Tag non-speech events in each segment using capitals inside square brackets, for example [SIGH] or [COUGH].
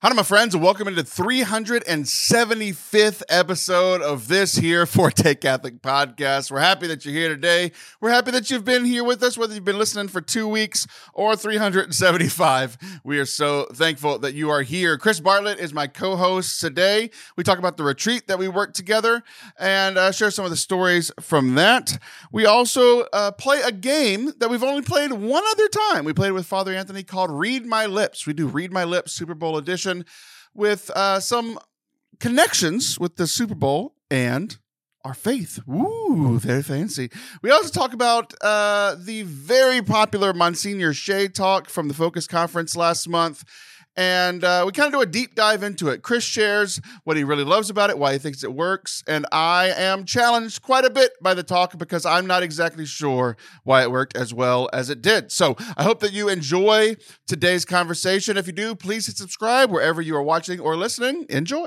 Hi, my friends, and welcome into 375th episode of this here Forte Catholic podcast. We're happy that you're here today. We're happy that you've been here with us, whether you've been listening for two weeks or 375. We are so thankful that you are here. Chris Bartlett is my co-host today. We talk about the retreat that we worked together and uh, share some of the stories from that. We also uh, play a game that we've only played one other time. We played with Father Anthony called Read My Lips. We do Read My Lips Super Bowl edition with uh, some connections with the Super Bowl and our faith. Ooh, very fancy. We also talk about uh, the very popular Monsignor Shea talk from the Focus Conference last month. And uh, we kind of do a deep dive into it. Chris shares what he really loves about it, why he thinks it works. And I am challenged quite a bit by the talk because I'm not exactly sure why it worked as well as it did. So I hope that you enjoy today's conversation. If you do, please hit subscribe wherever you are watching or listening. Enjoy.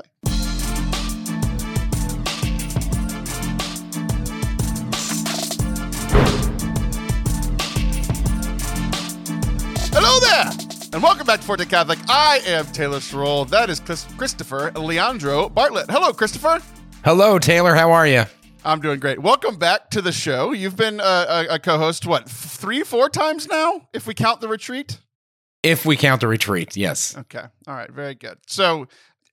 Hello there, and welcome back to Forte Catholic. I am Taylor Schroll. That is Chris- Christopher Leandro Bartlett. Hello, Christopher. Hello, Taylor. How are you? I'm doing great. Welcome back to the show. You've been uh, a, a co-host what three, four times now, if we count the retreat. If we count the retreat, yes. Okay. All right. Very good. So,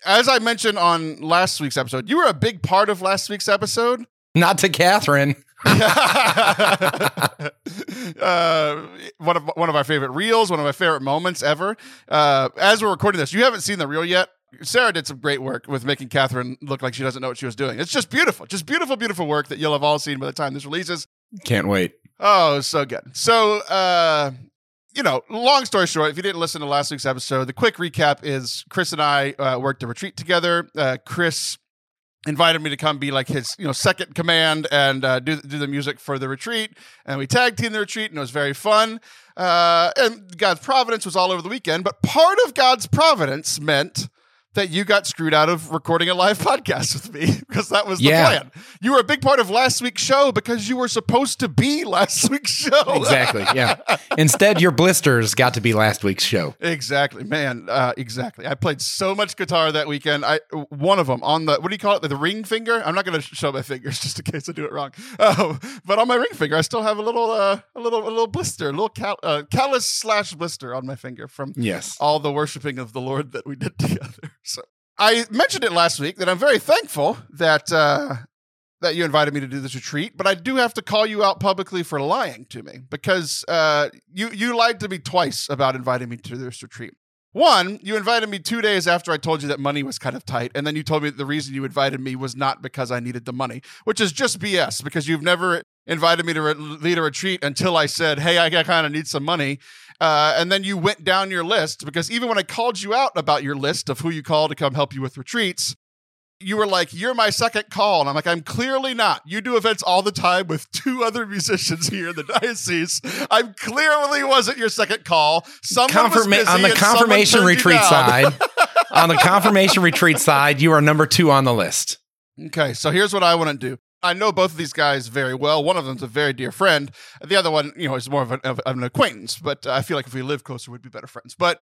as I mentioned on last week's episode, you were a big part of last week's episode. Not to Catherine. [LAUGHS] [LAUGHS] uh, one of one of my favorite reels, one of my favorite moments ever. Uh, as we're recording this, you haven't seen the reel yet. Sarah did some great work with making Catherine look like she doesn't know what she was doing. It's just beautiful, just beautiful, beautiful work that you'll have all seen by the time this releases. Can't wait. Oh, so good. So, uh, you know, long story short, if you didn't listen to last week's episode, the quick recap is Chris and I uh, worked a retreat together. Uh, Chris invited me to come be like his you know second command and uh, do do the music for the retreat. And we tag team the retreat and it was very fun. Uh, and god's providence was all over the weekend but part of god's providence meant that you got screwed out of recording a live [LAUGHS] podcast with me because that was the Yeah. plan you were a big part of last week's show because you were supposed to be [LAUGHS] last week's show Exactly. Yeah. [LAUGHS] Instead, your blisters got to be last week's show. Exactly, man. Uh, exactly. I played so much guitar that weekend. I one of them on the what do you call it? The, ring finger. I'm not going to show my fingers just in case I do it wrong. Uh, but on my ring finger, I still have a little, uh, a little, a little blister, a little cal- uh, callus slash blister on my finger from Yes. all the worshiping of the Lord that we did together. So I mentioned it last week that I'm very thankful that uh, that you invited me to do this retreat, but I do have to call you out publicly for lying to me because uh, you you lied to me twice about inviting me to this retreat. One, you invited me two days after I told you that money was kind of tight, and then you told me that the reason you invited me was not because I needed the money, which is just BS because you've never invited me to re- lead a retreat until I said, "Hey, I kind of need some money," uh, and then you went down your list because even when I called you out about your list of who you call to come help you with retreats, you were like, "You're my second call," and I'm like, "I'm clearly not. You do events all the time with two other musicians here in the diocese. I clearly wasn't your second call. Someone Confirma- on the confirmation retreat side, on the confirmation retreat side, you are number two on the list. Okay, so here's what I want to do. I know both of these guys very well. One of them's a very dear friend. The other one, you know, is more of an, of an acquaintance. But I feel like if we live closer, we'd be better friends. But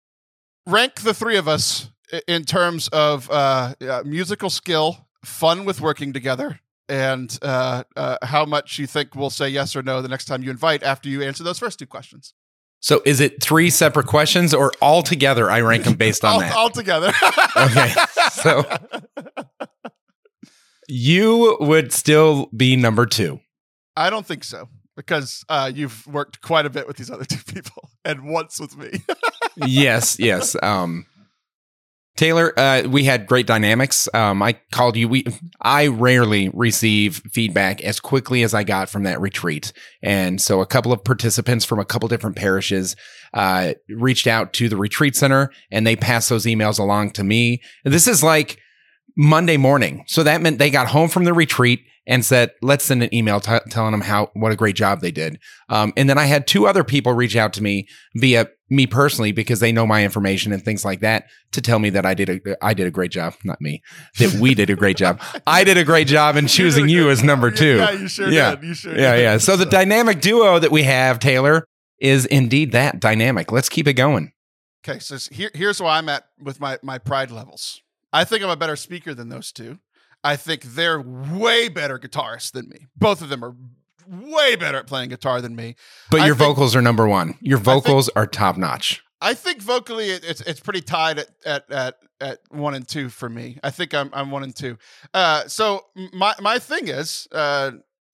rank the three of us in terms of uh, uh, musical skill, fun with working together, and uh, uh, how much you think we'll say yes or no the next time you invite after you answer those first two questions. So is it three separate questions or all together? I rank them based on all, that. all together. [LAUGHS] Okay, so- you would still be number two. I don't think so because uh, you've worked quite a bit with these other two people and once with me. [LAUGHS] yes, yes. Um, Taylor, uh, we had great dynamics. Um, I called you. We, I rarely receive feedback as quickly as I got from that retreat, and so a couple of participants from a couple different parishes uh, reached out to the retreat center, and they passed those emails along to me. This is like Monday morning, so that meant they got home from the retreat and said, "Let's send an email t- telling them how what a great job they did." Um, and then I had two other people reach out to me via me personally because they know my information and things like that to tell me that I did a I did a great job, not me, that we did a great job. [LAUGHS] I did a great job in choosing you as number two. Yeah, you sure Yeah. did. You sure Yeah, did. yeah. So the [LAUGHS] dynamic duo that we have, Taylor, is indeed that dynamic. Let's keep it going. Okay, so here, here's where I'm at with my my pride levels. I think I'm a better speaker than those two. I think they're way better guitarists than me. Both of them are way better at playing guitar than me. But I your think- vocals are number one. Your vocals are top notch. I think vocally it, it's it's pretty tied at, at at at one and two for me. I think I'm I'm one and two. Uh, so my my thing is, uh,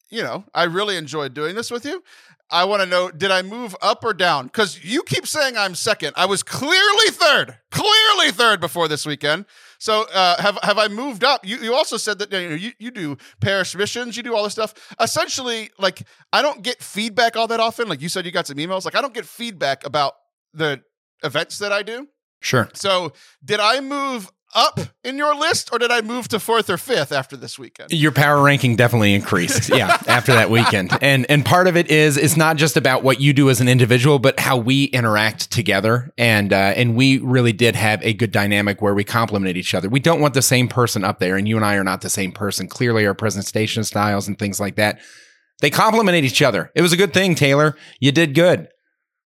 you know, I really enjoyed doing this with you. I want to know, did I move up or down? Because you keep saying I'm second. I was clearly third, clearly third before this weekend. So uh, have have I moved up? You you also said that you know you, you do parish missions, you do all this stuff. Essentially, like I don't get feedback all that often. Like you said, you got some emails. Like I don't get feedback about the events that I do. Sure. So did I move up in your list, or did I move to fourth or fifth after this weekend? Your power ranking definitely increased. Yeah, [LAUGHS] after that weekend. And and part of it is it's not just about what you do as an individual, but how we interact together. And uh, and we really did have a good dynamic where we complemented each other. We don't want the same person up there, and you and I are not the same person. Clearly, our presentation styles and things like that. They complemented each other. It was a good thing, Taylor. You did good.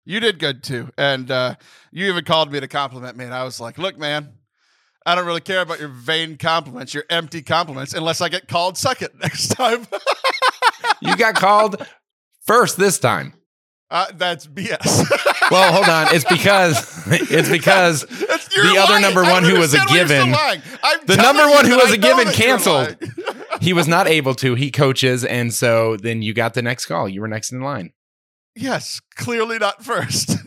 You did good too, and uh, you even called me to compliment me, and I was like, "Look, man." I don't really care about your vain compliments, your empty compliments, unless I get called second [LAUGHS] next time. You got called first this time. uh, that's BS. [LAUGHS] Well, hold on. It's because [LAUGHS] it's because the other lying. number one who was a understand why you're still given- the number one who was I a given canceled. he was not able to. He coaches, and so then you got the next call. You were next in line. yes, clearly not first.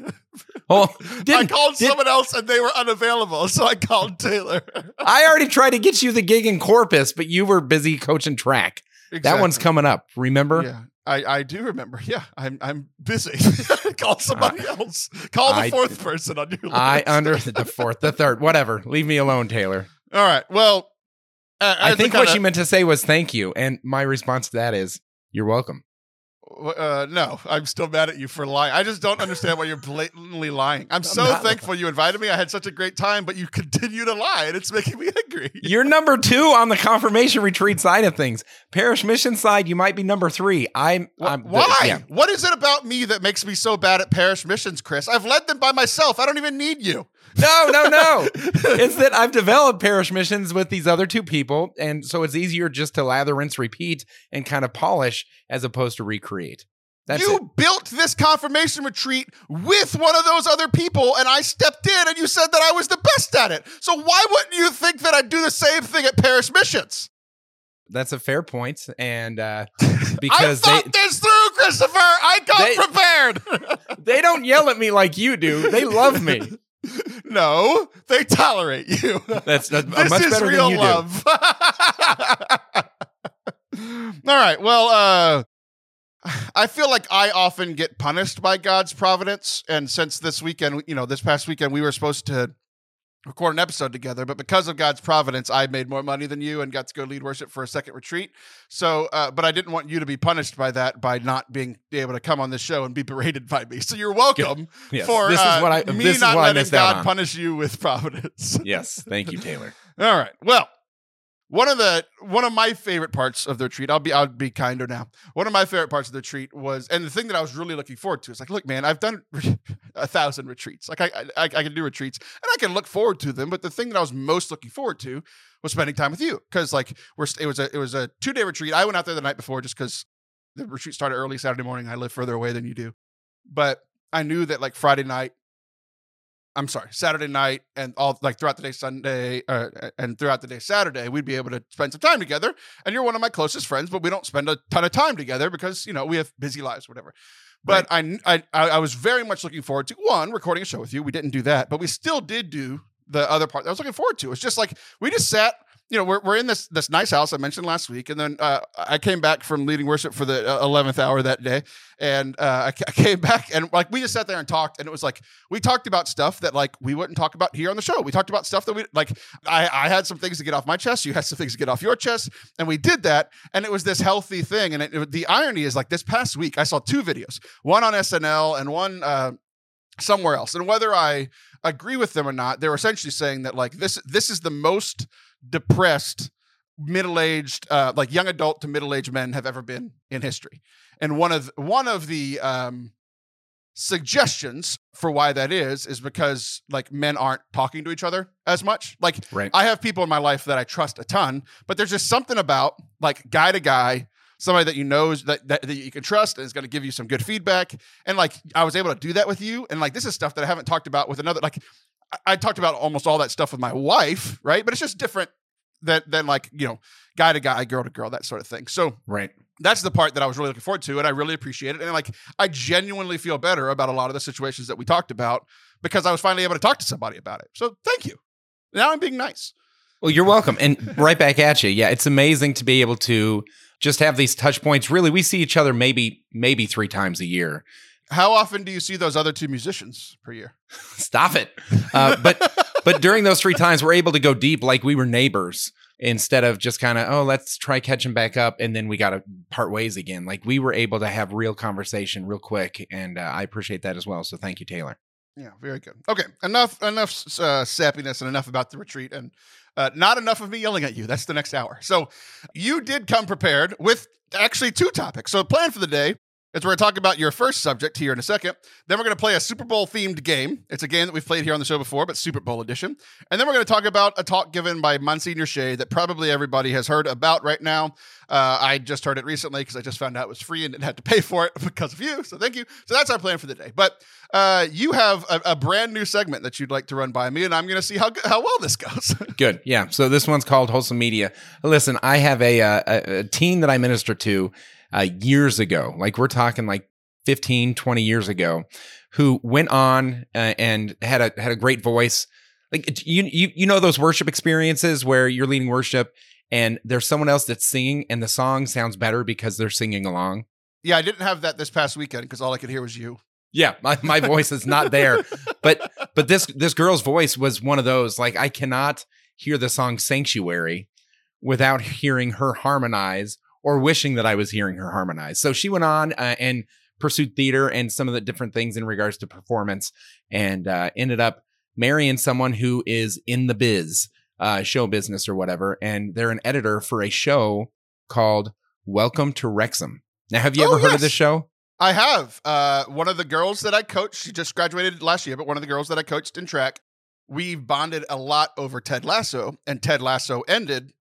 [LAUGHS] Oh, I called did- someone else and they were unavailable, so I called Taylor. [LAUGHS] I already tried to get you the gig in Corpus, but you were busy coaching track. That one's coming up. Remember? Yeah, I, I do remember. Yeah, I'm I'm busy. [LAUGHS] Call somebody else. Call the I- fourth person on your list. I under the fourth, the third, whatever. Leave me alone, Taylor. All right. Well, uh, I think what kinda- she meant to say was thank you, and my response to that is you're welcome. Uh, no, I'm still mad at you for lying. I just don't understand why you're blatantly lying. I'm so not thankful you invited me. I had such a great time, but you continue to lie, and it's making me angry. You're number two on the confirmation retreat side of things. Parish mission side, you might be number three. I'm, I'm the- Why? yeah. What is it about me that makes me so bad at parish missions, Chris? I've led them by myself. I don't even need you. No, no, no. [LAUGHS] it's that I've developed parish missions with these other two people, and so it's easier just to lather, rinse, repeat, and kind of polish as opposed to recreate. That's you it. built this confirmation retreat with one of those other people, and I stepped in and you said that I was the best at it. So why wouldn't you think that I'd do the same thing at parish missions? That's a fair point, and uh, [LAUGHS] I because they thought this through, Christopher. I got They- prepared. [LAUGHS] they don't yell at me like you do. They love me. [LAUGHS] no, they tolerate you. That's uh, this much is better real than you love. [LAUGHS] All right. Well, uh, [SIGHS] I feel like I often get punished by God's providence, and since this weekend, you know, this past weekend, we were supposed to record an episode together, but because of God's providence, I made more money than you and got to go lead worship for a second retreat. So, uh, but I didn't want you to be punished by that by not being able to come on this show and be berated by me. So you're welcome. Yes, for this uh, is what I me not letting God punish you with providence. Yes, thank you, Taylor. [LAUGHS] All right. Well, one of the one of my favorite parts of the retreat, I'll be I'll be kinder now. One of my favorite parts of the retreat was, and the thing that I was really looking forward to is like, look, man, I've done [LAUGHS] a thousand retreats. Like I, I I can do retreats and I can look forward to them. But the thing that I was most looking forward to was spending time with you because like we're it was a it was a two day retreat. I went out there the night before just because the retreat started early Saturday morning. I live further away than you do, but I knew that like Friday night I'm sorry, Saturday night and all like throughout the day Sunday uh, and throughout the day Saturday, we'd be able to spend some time together. And you're one of my closest friends, but we don't spend a ton of time together because you know we have busy lives, whatever. But I, I I was very much looking forward to one recording a show with you. We didn't do that, but we still did do the other part. that I was looking forward to. It's just like we just sat. You know, we're, we're in this this nice house I mentioned last week, and then uh, I came back from leading worship for the uh, eleventh hour that day, and uh, I, I came [LAUGHS] back and like we just sat there and talked, and it was like we talked about stuff that like we wouldn't talk about here on the show. We talked about stuff that we like. I, I had some things to get off my chest. You had some things to get off your chest, and we did that. And it was this healthy thing. And it, it- the irony is like this past week, I saw two videos, one on SNL and one uh, somewhere else. And whether I agree with them or not, they're essentially saying that like this this is the most depressed middle-aged uh, like young adult to middle-aged men have ever been in history and one of one of the um suggestions for why that is is because like men aren't talking to each other as much. Like Right. I have people in my life that I trust a ton, but there's just something about like guy to guy, somebody that you know that, that, that you can trust and is going to give you some good feedback. And like I was able to do that with you. And like this is stuff that I haven't talked about with another. Like I, I talked about almost all that stuff with my wife, right? But it's just different than than like you know guy to guy, girl to girl, that sort of thing. So right. that's the part that I was really looking forward to, and I really appreciate it. And like, I genuinely feel better about a lot of the situations that we talked about because I was finally able to talk to somebody about it. So thank you. Now I'm being nice. Well, you're welcome. And right back at you. Yeah, it's amazing to be able to just have these touch points. Really, we see each other maybe maybe three times a year. How often do you see those other two musicians per year? [LAUGHS] Stop it. Uh, but [LAUGHS] but during those three times, we're able to go deep like we were neighbors instead of just kind of oh let's try catching back up and then we got to part ways again. Like we were able to have real conversation real quick, and uh, I appreciate that as well. So thank you, Taylor. Yeah, very good. Okay, enough enough uh, sappiness and enough about the retreat, and uh, not enough of me yelling at you. That's the next hour. So you did come prepared with actually two topics. So plan for the day is we're going to talk about your first subject here in a second. Then we're going to play a Super Bowl themed game. It's a game that we've played here on the show before, but Super Bowl edition. And then we're going to talk about a talk given by Monsignor Shea that probably everybody has heard about right now. Uh, I just heard it recently because I just found out it was free and didn't have to pay for it [LAUGHS] because of you. So thank you. So that's our plan for the day. But uh, you have a, a brand new segment that you'd like to run by me, and I'm going to see how how well this goes. [LAUGHS] Good. Yeah. So this one's called Wholesome Media. Listen, I have a, uh, a, a teen that I minister to uh, years ago. Like we're talking like 15, 20 years ago, who went on uh, and had a had a great voice. Like you, you you know those worship experiences where you're leading worship and there's someone else that's singing and the song sounds better because they're singing along. yeah, I didn't have that this past weekend because all I could hear was you. Yeah, my, my voice is not there. But but this this girl's voice was one of those like I cannot hear the song Sanctuary without hearing her harmonize or wishing that I was hearing her harmonize. So she went on uh, and pursued theater and some of the different things in regards to performance and uh, ended up marrying someone who is in the biz, uh, show business or whatever. And they're an editor for a show called Welcome to Wrexham. Now, have you Oh, ever heard yes. of this show? I have. Uh, one of the girls that I coached, she just graduated last year, but one of the girls that I coached in track, we bonded a lot over Ted Lasso, and Ted Lasso ended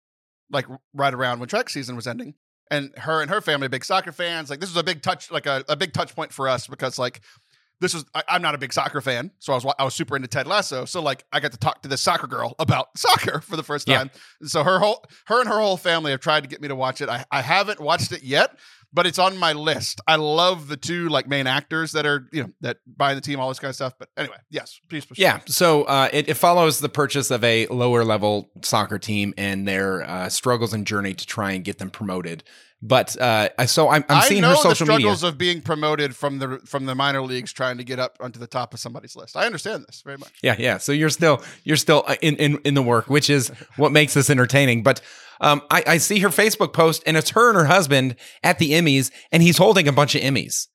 like right around when track season was ending. And her and her family are big soccer fans. Like this was a big touch, like a, a big touch point for us because like this was I, I'm not a big soccer fan, so I was I was super into Ted Lasso. So like I got to talk to this soccer girl [LAUGHS] about soccer for the first Yeah. time. And so her whole her and her whole family have tried to get me to watch it. I, I haven't watched it yet, but it's on my list. I love the two like main actors that are you know that buying the team, all this kind of stuff. But anyway, yes, please proceed. Yeah. So uh, it, it follows the purchase of a lower level soccer team and their uh, struggles and journey to try and get them promoted. But uh, I- so I'm, I'm seeing her the social media. struggles of being promoted from the from the minor leagues, trying to get up onto the top of somebody's list. I understand this very much. Yeah, yeah. So you're still you're still uh, in in, in the work, which is what makes this entertaining. But um, I, I see her Facebook post, and it's her and her husband at the Emmys, and he's holding a bunch of Emmys.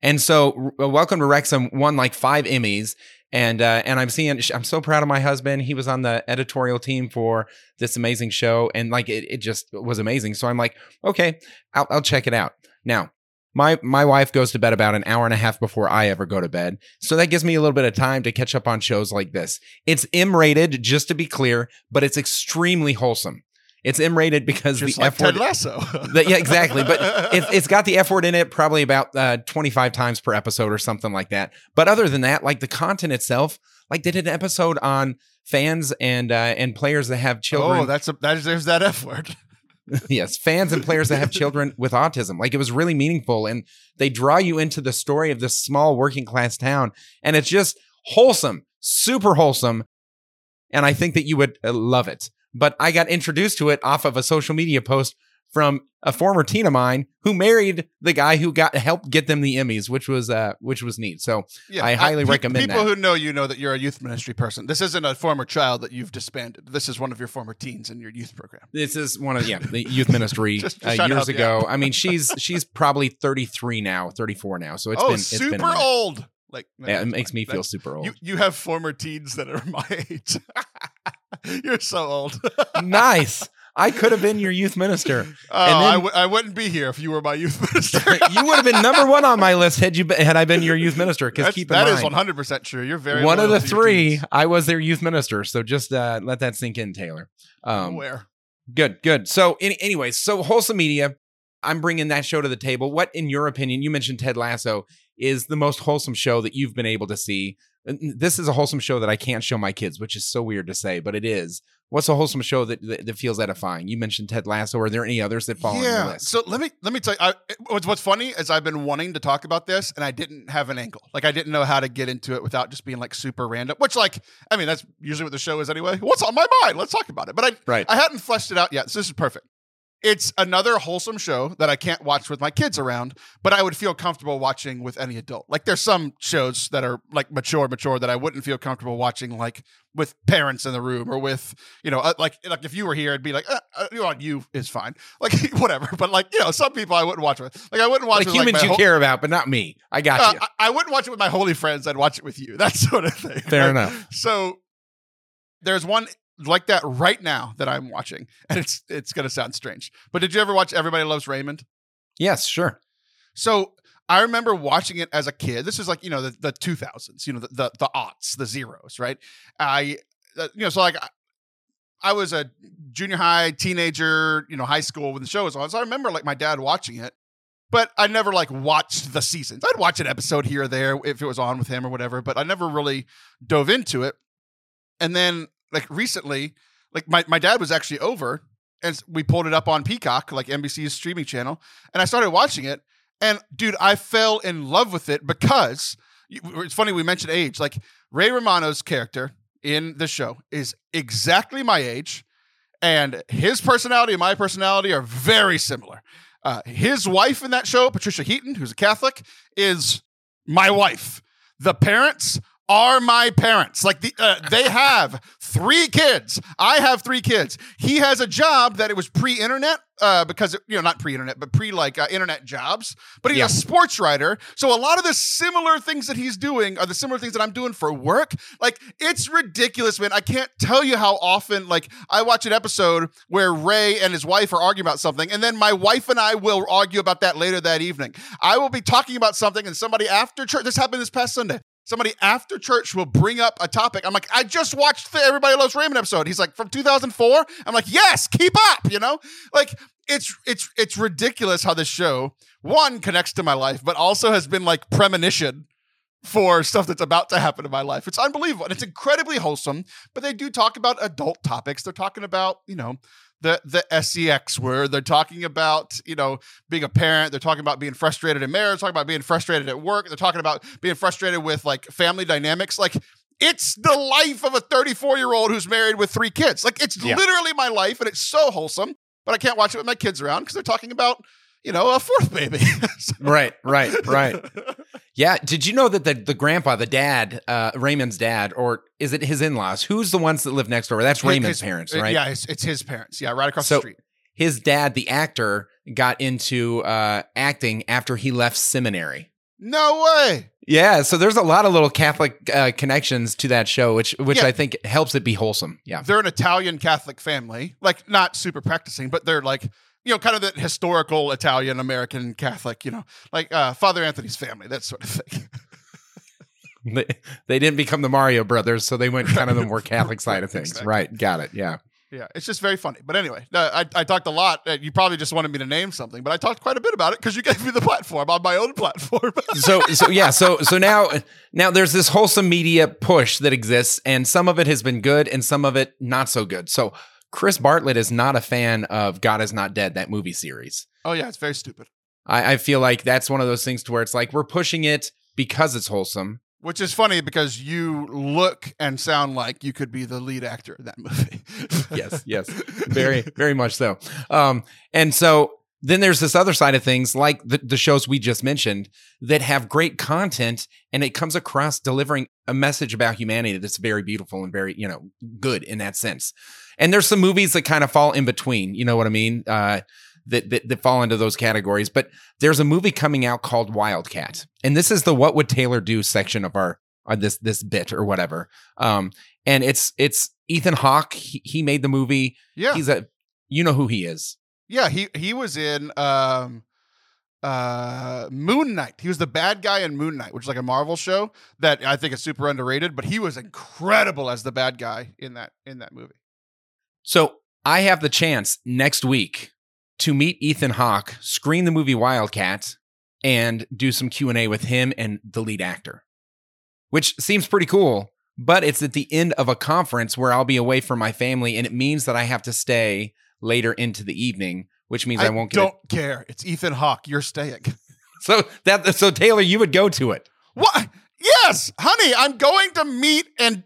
And so, Welcome to Wrexham won like five Emmys, and uh, and I'm seeing. I'm so proud of my husband. He was on the editorial team for this amazing show, and like it, it just was amazing. So I'm like, okay, I'll, I'll check it out now. My my wife goes to bed about an hour and a half before I ever go to bed. So that gives me a little bit of time to catch up on shows like this. It's M rated, just to be clear, but it's extremely wholesome. It's M rated because Just the like F word. Ted Lasso. [LAUGHS] the- yeah, exactly. But it, it's got the F word in it probably about uh, 25 times per episode or something like that. But other than that, like the content itself, like they did an episode on fans and uh, and players that have children. oh, that's a that is, there's that F word. [LAUGHS] yes, fans and players that have children with autism. Like it was really meaningful, and they draw you into the story of this small working class town, and it's just wholesome, super wholesome. And I think that you would uh, love it. But I got introduced to it off of a social media post from a former teen of mine who married the guy who got helped get them the Emmys, which was uh, which was neat. So Yeah, I highly pe- recommend People that. who know you know that you're a youth ministry person. This isn't a former child that you've disbanded. This is one of your former teens in your youth program. This is one of yeah the youth ministry [LAUGHS] Just- just uh, years ago. I mean, she's she's probably 33 now, 34 now. So it's oh, been it's been super old. Like Yeah, it makes me feel super old. You you have former teens that are [LAUGHS] my age. [LAUGHS] [LAUGHS] You're so old. [LAUGHS] nice. I could have been your youth minister. Oh, And then- I, w- I wouldn't be here if you were my youth minister. [LAUGHS] you would have been number one on my list had you been, had I been your youth minister. Because keep in that is mind, 100% true. You're very one of the three. I was their youth minister. So just uh, let that sink in, Taylor. Um, Aware. Good, good. So, any, anyways, so wholesome media. I'm bringing that show to the table. What, in your opinion, you mentioned Ted Lasso is the most wholesome show that you've been able to see. This is a wholesome show that I can't show my kids, which is so weird to say, but it is. What's a wholesome show that that, that feels edifying? You mentioned Ted Lasso. Are there any others that fall list? So let me let me tell you. I, what's what's funny is I've been wanting to talk about this, and I didn't have an angle. Like I didn't know how to get into it without just being like super random. Which, like, I mean, that's usually what the show is anyway. What's on my mind? Let's talk about it. But I right. I hadn't fleshed it out yet. So this is perfect. It's another wholesome show that I can't watch with my kids around, but I would feel comfortable watching with any adult. Like there's some shows that are like mature, mature that I wouldn't feel comfortable watching like with parents in the room or with you know uh, like like if you were here, I'd be like, uh, uh, you know, you is fine, [LAUGHS] like [LAUGHS] whatever. But like you know, some people I wouldn't watch with. Like I wouldn't watch like with, humans like, you ho- care about, but not me. I got uh, you. I, I wouldn't watch it with my holy friends. I'd watch it with you. [LAUGHS] That sort of thing. Fair right? enough. So there's one like that right now that I'm watching, [LAUGHS] and it's it's gonna sound strange. But did you ever watch Everybody Loves Raymond? Yes, sure. So I remember watching it as a kid. This is like you know the, the 2000s, you know the, the the aughts, the zeros, right? I uh, you know so like I, I was a junior high teenager, you know, high school when the show was on. So I remember like my dad watching it, but I never like watched the seasons. I'd watch an episode here or there if it was on with him or whatever, but I never really dove into it. And then like recently, like my, my dad was actually over and we pulled it up on Peacock, like NBC's streaming channel, and I started watching it. And dude, I fell in love with it because it's funny we mentioned age. Like Ray Romano's character in the show is exactly my age, and his personality and my personality are very similar. Uh, his wife in that show, Patricia Heaton, who's a Catholic, is my wife. The parents are my parents. Like the uh, they [LAUGHS] have three kids. I have three kids. He has a job that it was pre-internet uh, because you know not pre-internet but pre like uh, internet jobs. But he's Yeah. a sports writer, so a lot of the similar things that he's doing are the similar things that I'm doing for work. Like it's ridiculous, man. I can't tell you how often like I watch an episode where Ray and his wife are arguing about something, and then my wife and I will argue about that later that evening. I will be talking about something, and somebody after church. This happened this past Sunday. Somebody after church will bring up a topic. I'm like, I just watched the Everybody Loves Raymond episode. He's like, from 2004. I'm like, yes, keep up. You know, like it's it's it's ridiculous how this show one connects to my life, but also has been like premonition for stuff that's about to happen in my life. It's unbelievable. And it's incredibly wholesome, but they do talk about adult topics. They're talking about, you know, the the sex word. They're talking about, you know, being a parent. They're talking about being frustrated in marriage, talking about being frustrated at work. They're talking about being frustrated with like family dynamics. Like it's the life of a 34 year old who's married with three kids. Like it's Yeah. literally my life, and it's so wholesome. But I can't watch it with my kids around because they're talking about, you know, a fourth baby. [LAUGHS] So- Right, right, right. [LAUGHS] Yeah. Did you know that the, the grandpa, the dad, uh, Raymond's dad, or is it his in laws? Who's the ones that live next door? That's Raymond's His- parents, uh, right? Yeah, it's, it's his parents. Yeah, right across So- the street. His dad, the actor, got into uh, acting after he left seminary. No way. Yeah, so there's a lot of little Catholic uh, connections to that show, which which Yeah. I think helps it be wholesome. Yeah, They're an Italian Catholic family, like not super practicing, but they're like, you know, kind of the historical Italian American Catholic, you know, like uh, Father Anthony's family, that sort of thing. [LAUGHS] they, they didn't become the Mario brothers, so they went kind of the more [LAUGHS] Catholic side of things. Exactly. Right, got it. Yeah. yeah, it's just very funny. But anyway, uh, I, I talked a lot. Uh, You probably just wanted me to name something, but I talked quite a bit about it because you gave me the platform on my own platform. [LAUGHS] so so yeah so so now now there's this wholesome media push that exists and some of it has been good and some of it not so good so chris bartlett is not a fan of god is not dead that movie series. Oh, yeah, it's very stupid. i, I feel like that's one of those things to where it's like we're pushing it because it's wholesome. Which is funny because you look and sound like you could be the lead actor in that movie. [LAUGHS] yes yes. [LAUGHS] Very very much so. Um and so then there's this other side of things like the, the shows we just mentioned that have great content and it comes across delivering a message about humanity that's very beautiful and very you know good in that sense and there's some movies that kind of fall in between you know what i mean uh that, that that fall into those categories but there's a movie coming out called wildcat and this is the what would taylor do section of our uh, this this bit or whatever um and it's it's ethan hawke he, he made the movie yeah. he's a You know who he is. Yeah, he he was in um uh Moon Knight. He was the bad guy in Moon Knight, which is like a Marvel show that I think is super underrated, but he was incredible as the bad guy in that in that movie. So I have the chance next week to meet Ethan Hawke, screen the movie Wildcat, and do some Q&A with him and the lead actor. Which seems pretty cool, but it's at the end of a conference where I'll be away from my family and it means that I have to stay later into the evening, which means I, won't get don't care. It's Ethan Hawke. You're staying. [LAUGHS] So that so Taylor, you would go to it. What? Yes, honey, I'm going to meet and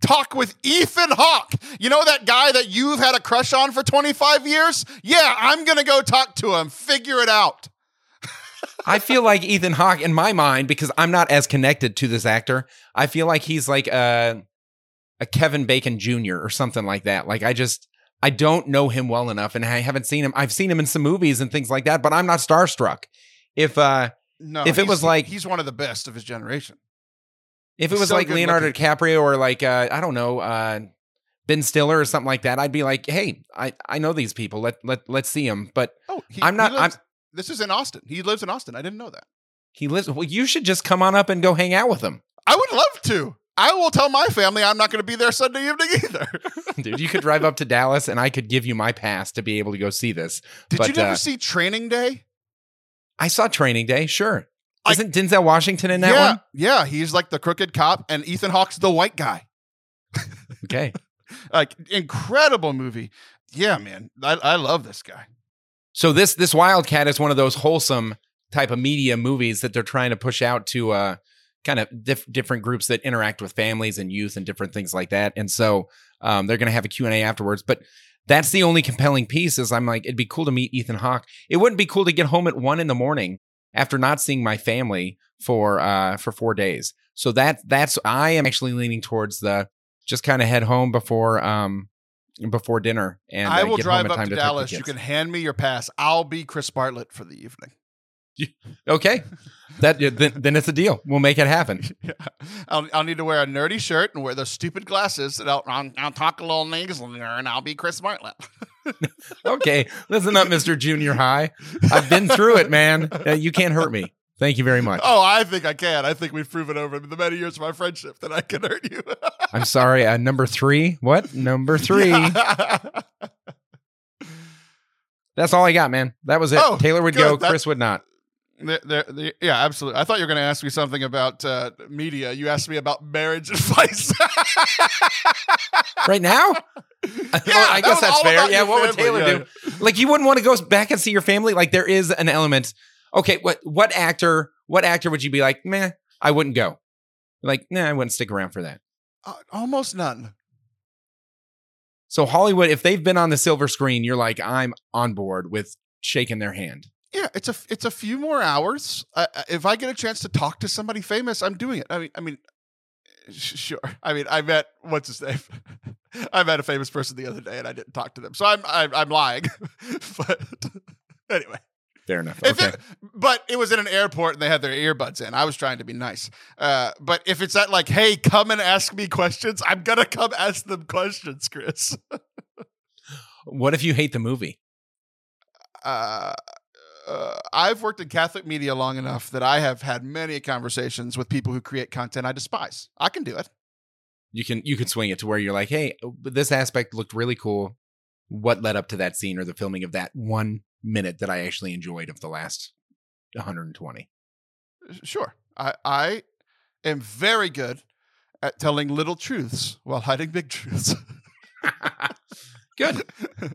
talk with Ethan Hawke. You know that guy that you've had a crush on for 25 years? Yeah, I'm going to go talk to him, figure it out. [LAUGHS] I feel like Ethan Hawke in my mind because I'm not as connected to this actor. I feel like he's like a a Kevin Bacon Jr. or something like that. Like I just I don't know him well enough and I haven't seen him. I've seen him in some movies and things like that, but I'm not starstruck. If uh No, If it was like- he's one of the best of his generation. If it was so like Leonardo looking. DiCaprio or like uh I don't know, uh Ben Stiller or something like that, I'd be like, "Hey, I I know these people. Let let let's see them." But Oh, he, I'm not- lives- this is in Austin. He lives in Austin. I didn't know that. he lives well, you should just come on up and go hang out with him. I would love to. I will tell my family I'm not going to be there Sunday evening [LAUGHS] either. [LAUGHS] Dude, you could drive up to Dallas and I could give you my pass to be able to go see this. Did But, you never uh, see Training Day? I saw Training Day, sure. Isn't Denzel Washington in that yeah, one? yeah. He's like the crooked cop, and Ethan Hawke's the white guy. Okay. [LAUGHS] Like incredible movie. Yeah, man. I, I love this guy. So this this Wildcat is one of those wholesome type of media movies that they're trying to push out to uh kind of diff- different groups that interact with families and youth and different things like that. And so um, they're going to have a Q&A afterwards, but that's the only compelling piece is I'm like it'd be cool to meet Ethan Hawke. It wouldn't be cool to get home at 1 in the morning after not seeing my family for uh for 4 days. So that that's I am actually leaning towards the just kind of head home before um before dinner and I uh, will get drive up time to talk Dallas. You can hand me your pass. I'll be Chris Bartlett for the evening. [LAUGHS] Okay, that yeah, then, then it's a deal. We'll make it happen. [LAUGHS] Yeah. I'll, I'll need to wear a nerdy shirt and wear those stupid glasses, and I'll, I'll, I'll talk a little nasally there, and I'll be Chris Bartlett. [LAUGHS] Okay, listen up, Mister Junior High. I've been through it, man. Uh, you can't hurt me. Thank you very much. oh, I think I can. I think we've proven over the many years of our friendship that I can hurt you. I'm sorry. Uh, number three. What? Number three. That's all I got, man. That was it. Oh, Taylor would good. go. That- Chris would not. There- there- yeah, absolutely. I thought you were going to ask me something about uh, media. You asked me about marriage [LAUGHS] advice. Right now? [LAUGHS] Yeah, I that guess that's fair. Yeah. What would Taylor yeah. do? Like, you wouldn't want to go back and see your family. Like, there is an element. Okay. What? What actor? What actor would you be like? Meh. I wouldn't go. Like, nah, I wouldn't stick around for that. Uh, almost none. So Hollywood, if they've been on the silver screen, you're like, I'm on board with shaking their hand. Yeah, it's a it's a few more hours. Uh, if I get a chance to talk to somebody famous, I'm doing it. I mean, I mean, [LAUGHS] sure. I mean, I met what's his name. [LAUGHS] I met a famous person the other day, and I didn't talk to them, so I'm I'm, I'm lying. [LAUGHS] but anyway, Fair enough. Okay. it, but it was in an airport, and they had their earbuds in. I was trying to be nice. Uh, but if it's that like, hey, come and ask me questions, I'm gonna come ask them questions, Chris. what if you hate the movie? uh, uh, I've worked in Catholic media long enough that I have had many conversations with people who create content I despise. I can do it. You can you can swing it to where you're like, hey, this aspect looked really cool. What led up to that scene or the filming of that one minute that I actually enjoyed of the last 120? Sure. I, I am very good at telling little truths while hiding big truths. [LAUGHS] Good.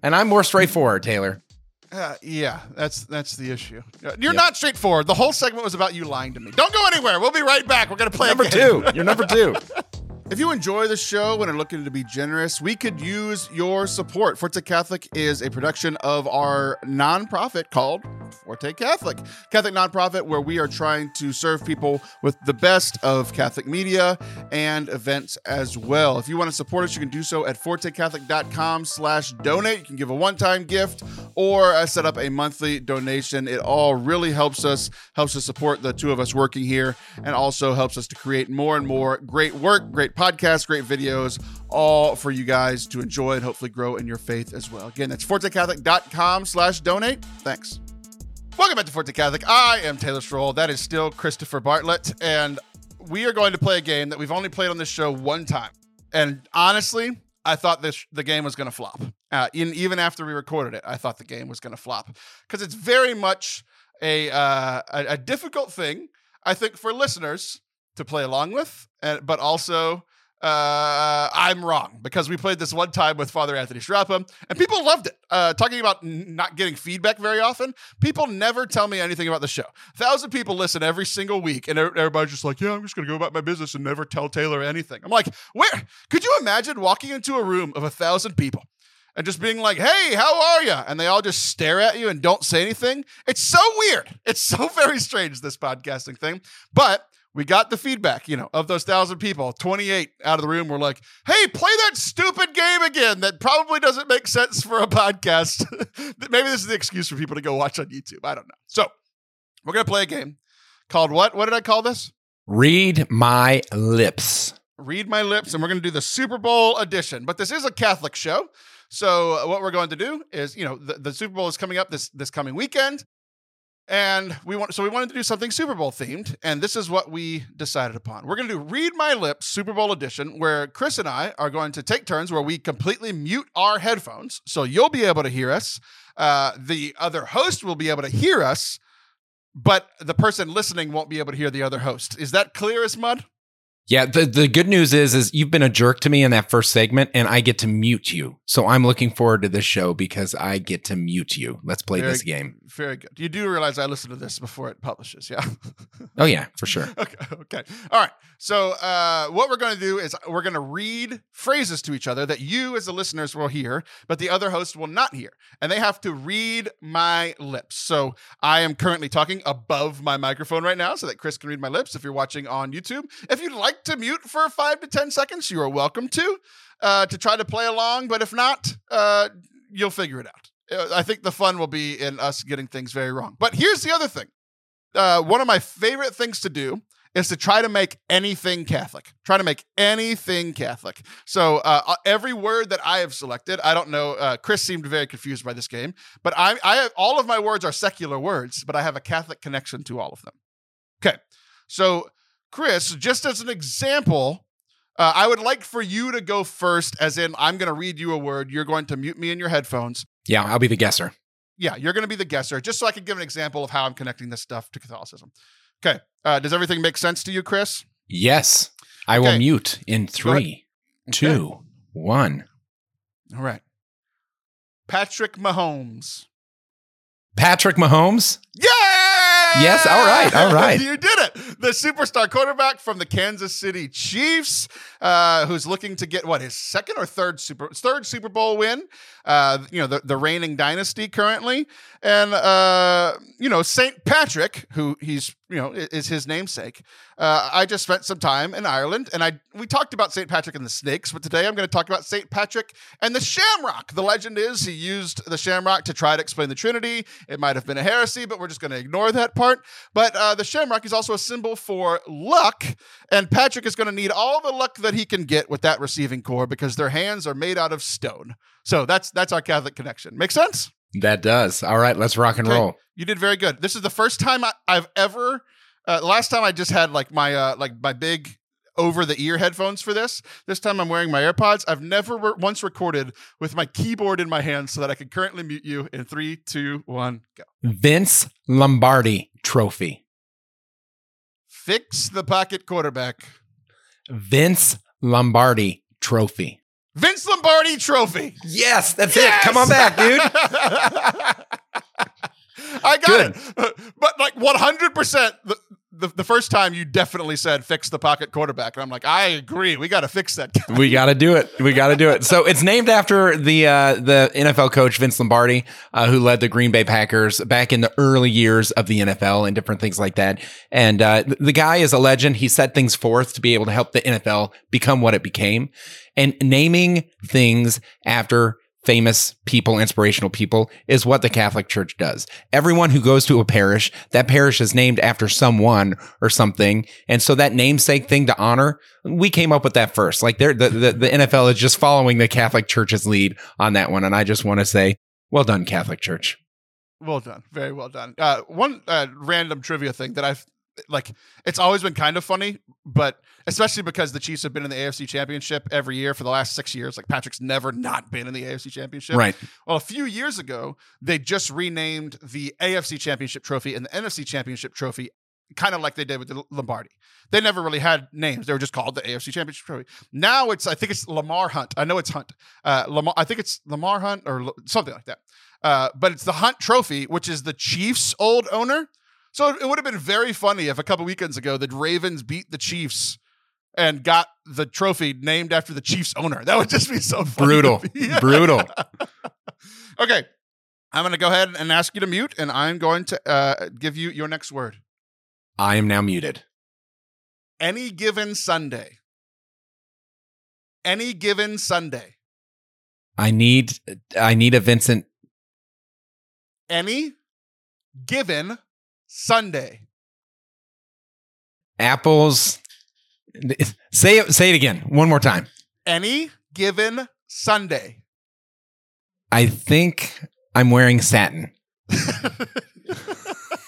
And I'm more straightforward, Taylor. Uh, yeah, that's that's the issue. Uh, You're Yep. not straightforward. The whole segment was about you lying to me. Don't go anywhere. We'll be right back. We're gonna play a Number game. two. You're number two. [LAUGHS] If you enjoy the show and are looking to be generous, we could use your support. Forte Catholic is a production of our nonprofit called Forte Catholic, Catholic nonprofit where we are trying to serve people with the best of Catholic media and events as well. If you want to support us, you can do so at fortecatholic.com slash donate. You can give a one-time gift or uh, set up a monthly donation. It all really helps us, helps us support the two of us working here, and also helps us to create more and more great work, great podcasts, great videos, all for you guys to enjoy and hopefully grow in your faith as well. Again, that's fortecatholic.com slash donate. Thanks. Welcome back to Forte Catholic. I am Taylor Schroll. That is still Christopher Bartlett. And we are going to play a game that we've only played on this show one time. And honestly, I thought this the game was going to flop. Uh, in, even after we recorded it, I thought the game was going to flop because it's very much a, uh, a a difficult thing. I think for listeners to play along with, and, but also uh, I'm wrong because we played this one time with Father Anthony Strappa and people loved it. Uh, talking about n- not getting feedback very often, people never tell me anything about the show. A thousand people listen every single week, and er- everybody's just like, "Yeah, I'm just gonna go about my business and never tell Taylor anything." I'm like, where? Could you imagine walking into a room of a thousand people? And just being like, hey, how are you? And they all just stare at you and don't say anything. It's so weird. It's so [LAUGHS] very strange, this podcasting thing. But we got the feedback, you know, of those thousand people, 28 out of the room were like, hey, play that stupid game again that probably doesn't make sense for a podcast. [LAUGHS] Maybe this is the excuse for people to go watch on YouTube. I don't know. So we're going to play a game called what? What did I call this? Read my lips. Read My Lips, and we're going to do the Super Bowl edition. But this is a Catholic show. So what we're going to do is, you know, the, the Super Bowl is coming up this this coming weekend. And we want so we wanted to do something Super Bowl themed, and this is what we decided upon. We're going to do Read My Lips Super Bowl edition, where Chris and I are going to take turns where we completely mute our headphones, so you'll be able to hear us. Uh, the other host will be able to hear us, but the person listening won't be able to hear the other host. Is that clear as mud? Yeah, the, the good news is is you've been a jerk to me in that first segment and I get to mute you. So I'm looking forward to this show because I get to mute you. Let's play Very- this game. Very good. You do realize I listen to this before it publishes, yeah? [LAUGHS] Oh yeah, for sure. okay, okay. All right. So, uh, what we're going to do is we're going to read phrases to each other that you, as the listeners, will hear, but the other host will not hear. And they have to read my lips. So, I am currently talking above my microphone right now so that Chris can read my lips if you're watching on YouTube. If you'd like to mute for five to 10 seconds, you are welcome to, uh, to try to play along. But if not, uh, you'll figure it out. Uh, I think the fun will be in us getting things very wrong. But here's the other thing uh, one of my favorite things to do is to try to make anything Catholic. Try to make anything Catholic. So uh, uh, every word that I have selected, I don't know. Uh, Chris seemed very confused by this game, but I, I have, all of my words are secular words, but I have a Catholic connection to all of them. Okay, so Chris, just as an example. Uh, I would like for you to go first, as in, I'm going to read you a word. You're going to mute me in your headphones. Yeah, I'll be the guesser. Yeah, you're going to be the guesser, just so I can give an example of how I'm connecting this stuff to Catholicism. Okay. Uh, does everything make sense to you, Chris? Yes. I Okay. will mute in three, two, one. All right. Patrick Mahomes. Patrick Mahomes. Yeah! Yes, all right, all right. [LAUGHS] you did it. The superstar quarterback from the Kansas City Chiefs, uh, who's looking to get what his second or third super third Super Bowl win. Uh, you know, the, the reigning dynasty currently, and uh, you know Saint Patrick, who he's you know is his namesake. Uh, I just spent some time in Ireland, and I we talked about Saint Patrick and the snakes, but today I'm going to talk about Saint Patrick and the shamrock. The legend is he used the shamrock to try to explain the Trinity. It might have been a heresy, but we're just going to ignore that part. But uh, the shamrock is also a symbol for luck, and Patrick is going to need all the luck that he can get with that receiving core because their hands are made out of stone. So that's that's our Catholic connection. Make sense? That does. All right, let's rock and Okay. roll. You did very good. This is the first time I, I've ever. Uh, last time I just had like my uh, like my big over the ear headphones for this. This time I'm wearing my AirPods. I've never re- once recorded with my keyboard in my hand so that I can currently mute you in three, two, one, go. Vince Lombardi Trophy. Fix the pocket quarterback. Vince Lombardi Trophy. Vince Lombardi Trophy. Yes, that's Yes! it. Come on back, dude. [LAUGHS] I got Good. it. But like 100%, the, the, the first time you definitely said fix the pocket quarterback. And I'm like, I agree. We got to fix that. guy. We got to do it. We got to do it. So it's named after the uh, the NFL coach Vince Lombardi, uh, who led the Green Bay Packers back in the early years of the NFL and different things like that. And uh, the guy is a legend. He set things forth to be able to help the NFL become what it became, and naming things after famous people, inspirational people, is what the Catholic Church does. Everyone who goes to a parish, that parish is named after someone or something. And so that namesake thing to honor, we came up with that first. Like the, the, the NFL is just following the Catholic Church's lead on that one. And I just want to say, well done, Catholic Church. Well done. Very well done. Uh, one uh, random trivia thing that I've like it's always been kind of funny, but especially because the Chiefs have been in the AFC Championship every year for the last six years. Like Patrick's never not been in the AFC Championship. Right. Well, a few years ago, they just renamed the AFC Championship trophy and the NFC Championship trophy kind of like they did with the Lombardi. They never really had names. They were just called the AFC Championship Trophy. Now it's I think it's Lamar Hunt. I know it's Hunt. Uh, Lamar. I think it's Lamar Hunt or something like that. Uh, but it's the Hunt Trophy, which is the Chiefs' old owner. So it would have been very funny if a couple weekends ago the Ravens beat the Chiefs and got the trophy named after the Chiefs owner. That would just be so funny Brutal. me. [LAUGHS] Brutal. okay. I'm going to go ahead and ask you to mute, and I'm going to uh, give you your next word. I am now muted. Any given Sunday. Any given Sunday. I need I need a Vincent. Any given Sunday. Apples. Say it say it again. One more time. Any given Sunday. I think I'm wearing satin. [LAUGHS]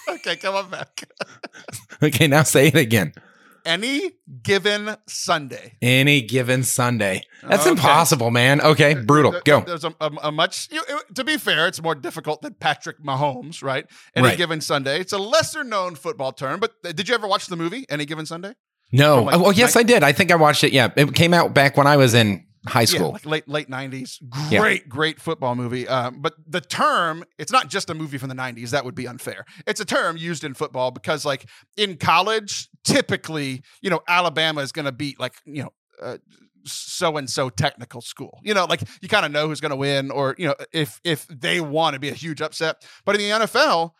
okay, come on back. [LAUGHS] Okay, now say it again. Any given Sunday. Any given Sunday. That's Okay. impossible, man. Okay, brutal. There- Go. There's a, a, a much, you it- to be fair, it's more difficult than Patrick Mahomes, right? Any Right. given Sunday. It's a lesser known football term, but did you ever watch the movie Any Given Sunday? No. Like, oh, oh yes, I did. I think I watched it. Yeah, it came out back when I was in high Yeah, school. like late late nineties. Yeah. Great, great football movie. Um, but the term, it's not just a movie from the nineties. That would be unfair. It's a term used in football because, like in college, typically, you know, Alabama is going to beat like you know. Uh, so and so technical school. You know, like you kind of know who's going to win, or you know, if if they want to be a huge upset. But in the NFL,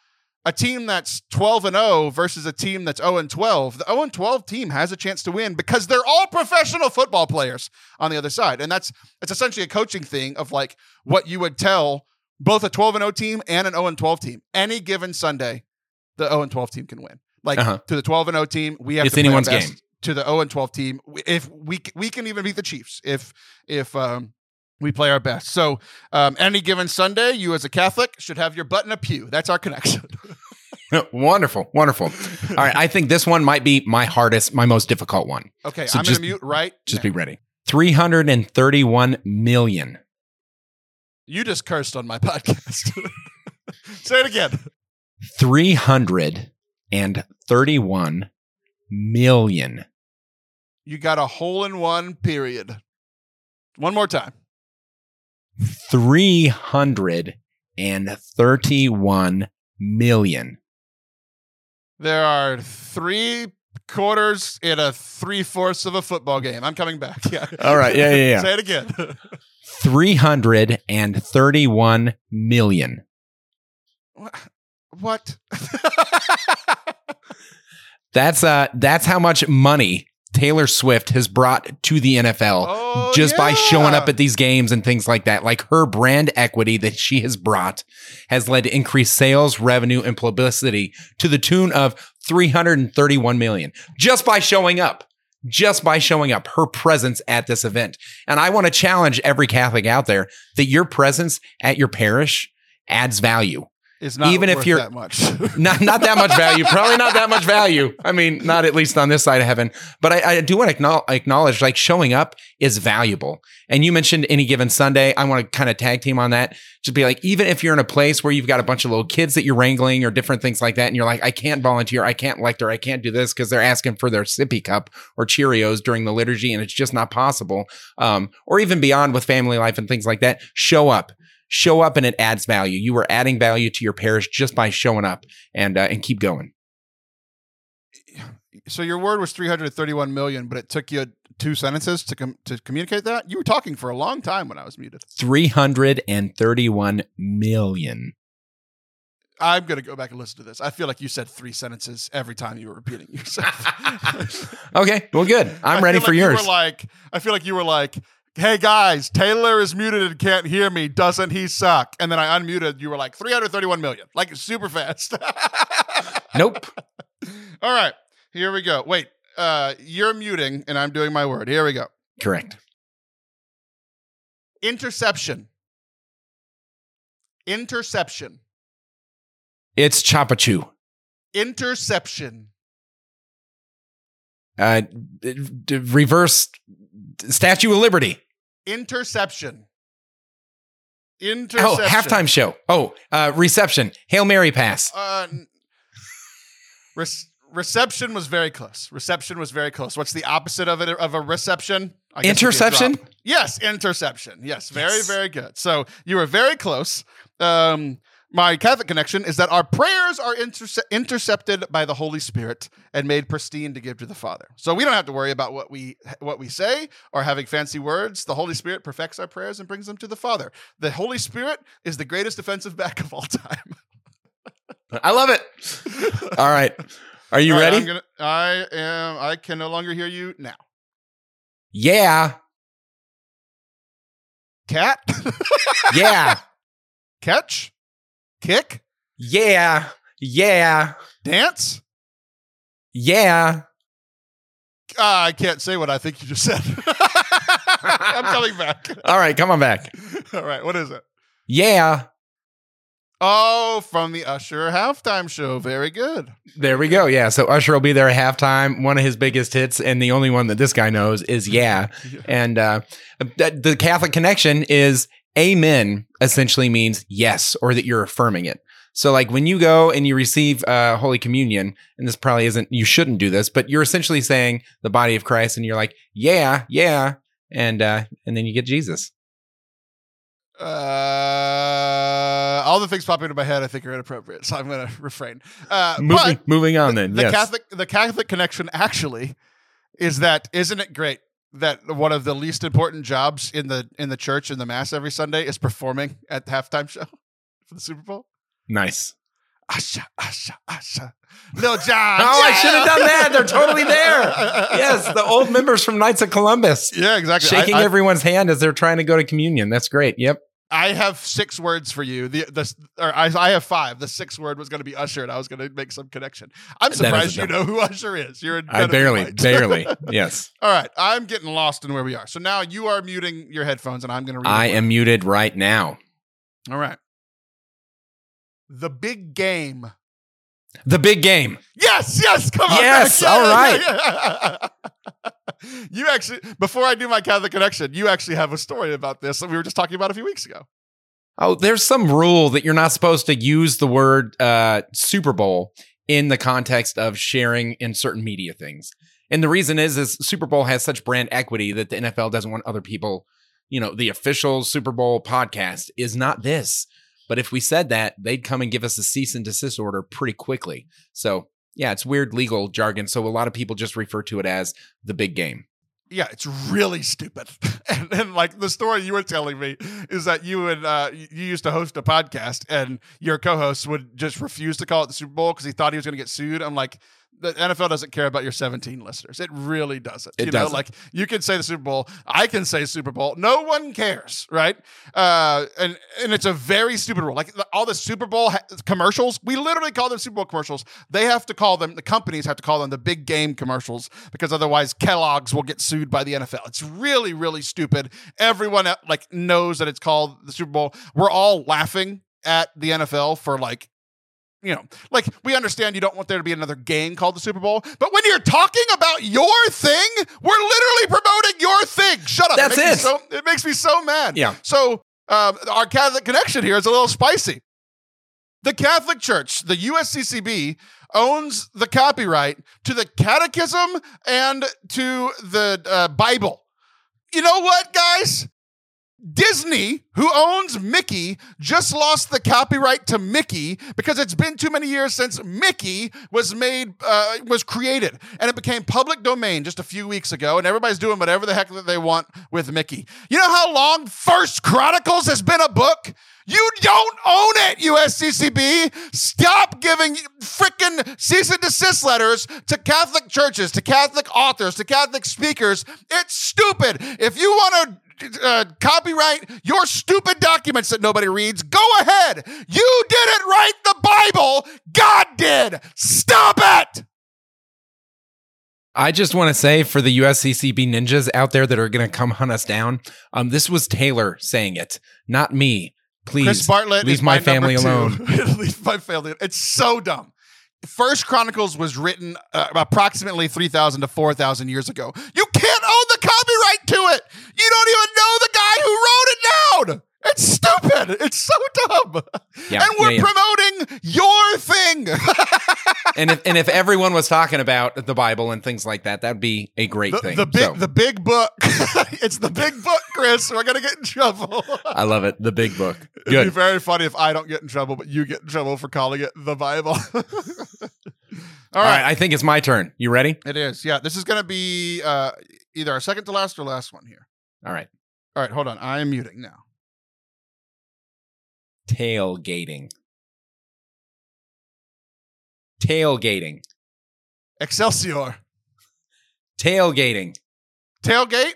a team that's 12 and 0 versus a team that's 0 and 12, the 0 and 12 team has a chance to win because they're all professional football players on the other side. And that's it's essentially a coaching thing of like what you would tell both a 12 and 0 team and an 0 and 12 team. Any given Sunday, the 0 and 12 team can win. Like Uh-huh. to the 12 and 0 team, we have It's to anyone's best. game. To the 0 and 12 team, if we we can even beat the Chiefs if if um we play our best. So, um, any given Sunday, you as a Catholic should have your butt in a pew. That's our connection. [LAUGHS] [LAUGHS] wonderful, wonderful. All right, I think this one might be my hardest, my most difficult one. Okay, So I'm just- gonna mute right. Just now. be ready. 331 million. You just cursed on my [LAUGHS] podcast. Say it again. 331 million. You got a hole in one. Period. One more time. 331 million. There are three quarters in a three fourths of a football game. I'm coming back. [LAUGHS] Yeah. All right. Yeah, yeah, yeah. Say it again. 331 million. what? [LAUGHS] That's uh that's how much money Taylor Swift has brought to the NFL Oh, just by showing up at these games and things like that. Like her brand equity that she has brought has led to increased sales, revenue, and publicity to the tune of 331 million just by showing up. Just by showing up, her presence at this event. And I want to challenge every Catholic out there that your presence at your parish adds value. It's not even if you're- that much. [LAUGHS] Not not that much value. Probably not that much value. I mean, not at least on this side of heaven. But I, I do want to acknowl- acknowledge like showing up is valuable. And you mentioned any given Sunday. I want to kind of tag team on that. Just be like, even if you're in a place where you've got a bunch of little kids that you're wrangling or different things like that, and you're like, I can't volunteer, I can't lector, I can't do this because they're asking for their sippy cup or Cheerios during the liturgy, and it's just not possible. Um, or even beyond with family life and things like that. Show up. Show up and it adds value. You are adding value to your parish just by showing up and uh, and keep going. so your word was 331 million, but it took you two sentences to com- to communicate that. You were talking for a long time when I was muted. 331 million. I'm gonna go back and listen to this. I feel like you said three sentences every time you were repeating yourself. [LAUGHS] Okay, well, good. [LAUGHS] I'm I ready for like yours. You were like, I feel like you were like hey guys, Taylor is muted and can't hear me. Doesn't he suck? And then I unmuted. You were like 331 million, like super fast. [LAUGHS] Nope. All right, here we go. Wait, uh, you're muting and I'm doing my word. Here we go. Correct. Interception. Interception. It's Chapachu. Interception. Uh, reverse Statue of Liberty. Interception. Interception. Oh, halftime show. Oh, uh, reception. Hail Mary pass. Uh, rec- reception was very close. Reception was very close. What's the opposite of it of a reception? I guess it'd be a Interception? Yes, interception. Yes, very Yes. very good. So you were very close. Um, my Catholic connection is that our prayers are interce- intercepted by the Holy Spirit and made pristine to give to the Father. So we don't have to worry about what we what we say or having fancy words. The Holy Spirit perfects our prayers and brings them to the Father. The Holy Spirit is the greatest defensive back of all time. I love it. All right. Are you All ready? Gonna, I am. I can no longer hear you now. yeah. Cat, [LAUGHS] Yeah. catch, kick, yeah. Yeah. dance. Yeah. Ah, I can't say what I think you just said. [LAUGHS] I'm coming back. All right. Come on back. [LAUGHS] All right, what is it? Yeah. Oh, from the Usher halftime show. Very good. There we go. Yeah. So Usher will be there at halftime. One of his biggest hits, and the only one that this guy knows is Yeah. [LAUGHS] And uh, the Catholic connection is Amen essentially means yes, or that you're affirming it. So, like when you go and you receive uh, Holy Communion, and this probably isn't, you shouldn't do this, but you're essentially saying the body of Christ, and you're like, yeah, yeah, and uh, and then you get Jesus. Uh, all the things popping into my head I think are inappropriate, so I'm going [LAUGHS] to refrain. Uh, Moving, moving on then. the yes. Catholic, the Catholic connection actually is that isn't it great that one of the least important jobs in the in the church in the mass every Sunday is performing at the halftime [LAUGHS] show for the Super Bowl? nice. Asha, Asha, Asha. Lil Jon. [LAUGHS] Oh, I should have done that. They're totally there. [LAUGHS] Yes, the old members from Knights of Columbus. Yeah, exactly. Shaking I, I, everyone's hand as they're trying to go to communion. That's great. Yep. I have six words for you. The the or I, I have five. The sixth word was going to be Usher, and I was going to make some connection. I'm surprised you know who Usher is. You're I barely, barely. [LAUGHS] Yes. All right, I'm getting lost in where we are. So now you are muting your headphones, and I'm going to read. I am muted right now. All right. The big game. The big game. Yes, yes, come on. Yes, back. all right. [LAUGHS] you actually, before I do my Catholic connection, you actually have a story about this that we were just talking about a few weeks ago. Oh, there's some rule that you're not supposed to use the word uh, Super Bowl in the context of sharing in certain media things. And the reason is, is Super Bowl has such brand equity that the NFL doesn't want other people, you know, the official Super Bowl podcast is not this. But if we said that, they'd come and give us a cease and desist order pretty quickly. So yeah, it's weird legal jargon. So a lot of people just refer to it as the big game. Yeah, it's really stupid. [LAUGHS] And, and like the story you were telling me is that you and uh, you used to host a podcast, and your co-host would just refuse to call it the Super Bowl because he thought he was going to get sued. I'm like, the NFL doesn't care about your 17 listeners. It really doesn't. It you know, doesn't. like you can say the Super Bowl, I can say Super Bowl. No one cares, right? Uh, and and it's a very stupid rule. Like all the Super Bowl ha- commercials, we literally call them Super Bowl commercials. They have to call them. The companies have to call them the big game commercials because otherwise Kellogg's will get sued by the NFL. It's really really stupid. Everyone uh, like knows that it's called the Super Bowl. We're all laughing at the NFL for like you know, like we understand you don't want there to be another game called the Super Bowl, but when you're talking about your thing, we're literally promoting your thing. Shut up. That's makes it. so, it makes me so mad. Yeah. So um, our Catholic connection here is a little spicy. The Catholic Church, the USCCB, owns the copyright to the Catechism and to the uh, Bible. You know what, guys? Disney, who owns Mickey, just lost the copyright to Mickey because it's been too many years since Mickey was made, uh, was created, and it became public domain just a few weeks ago, and everybody's doing whatever the heck that they want with Mickey. You know how long First Chronicles has been a book? You don't own it, USCCB. Stop giving freaking cease and desist letters to Catholic churches, to Catholic authors, to Catholic speakers. It's stupid. If you want to uh, copyright your stupid documents that nobody reads. Go ahead. You didn't write the Bible. God did. Stop it. I just want to say for the USCCB ninjas out there that are going to come hunt us down, um, this was Taylor saying it, not me. Please, Chris Bartlett leave my [LAUGHS] my family alone. leave my family. It's so dumb. First Chronicles was written uh, approximately 3,000 to 4,000 years ago. You can't own the copyright to it. You don't even know the guy who wrote it down. It's stupid. It's so dumb. Yeah, and we're yeah, yeah. promoting your thing. [LAUGHS] and if and if everyone was talking about the Bible and things like that, that'd be a great the, thing. the big So, the big book. [LAUGHS] it's the big book, Chris. We're gonna get in trouble. I love it. The big book. [LAUGHS] It'd be very funny if I don't get in trouble, but you get in trouble for calling it the Bible. All right, I think it's my turn. You ready? It is. Yeah. This is going to be uh, either our second to last or last one here. All right. All right. Hold on. I am muting now. Tailgating. Tailgating. Excelsior. Tailgating. Tailgate.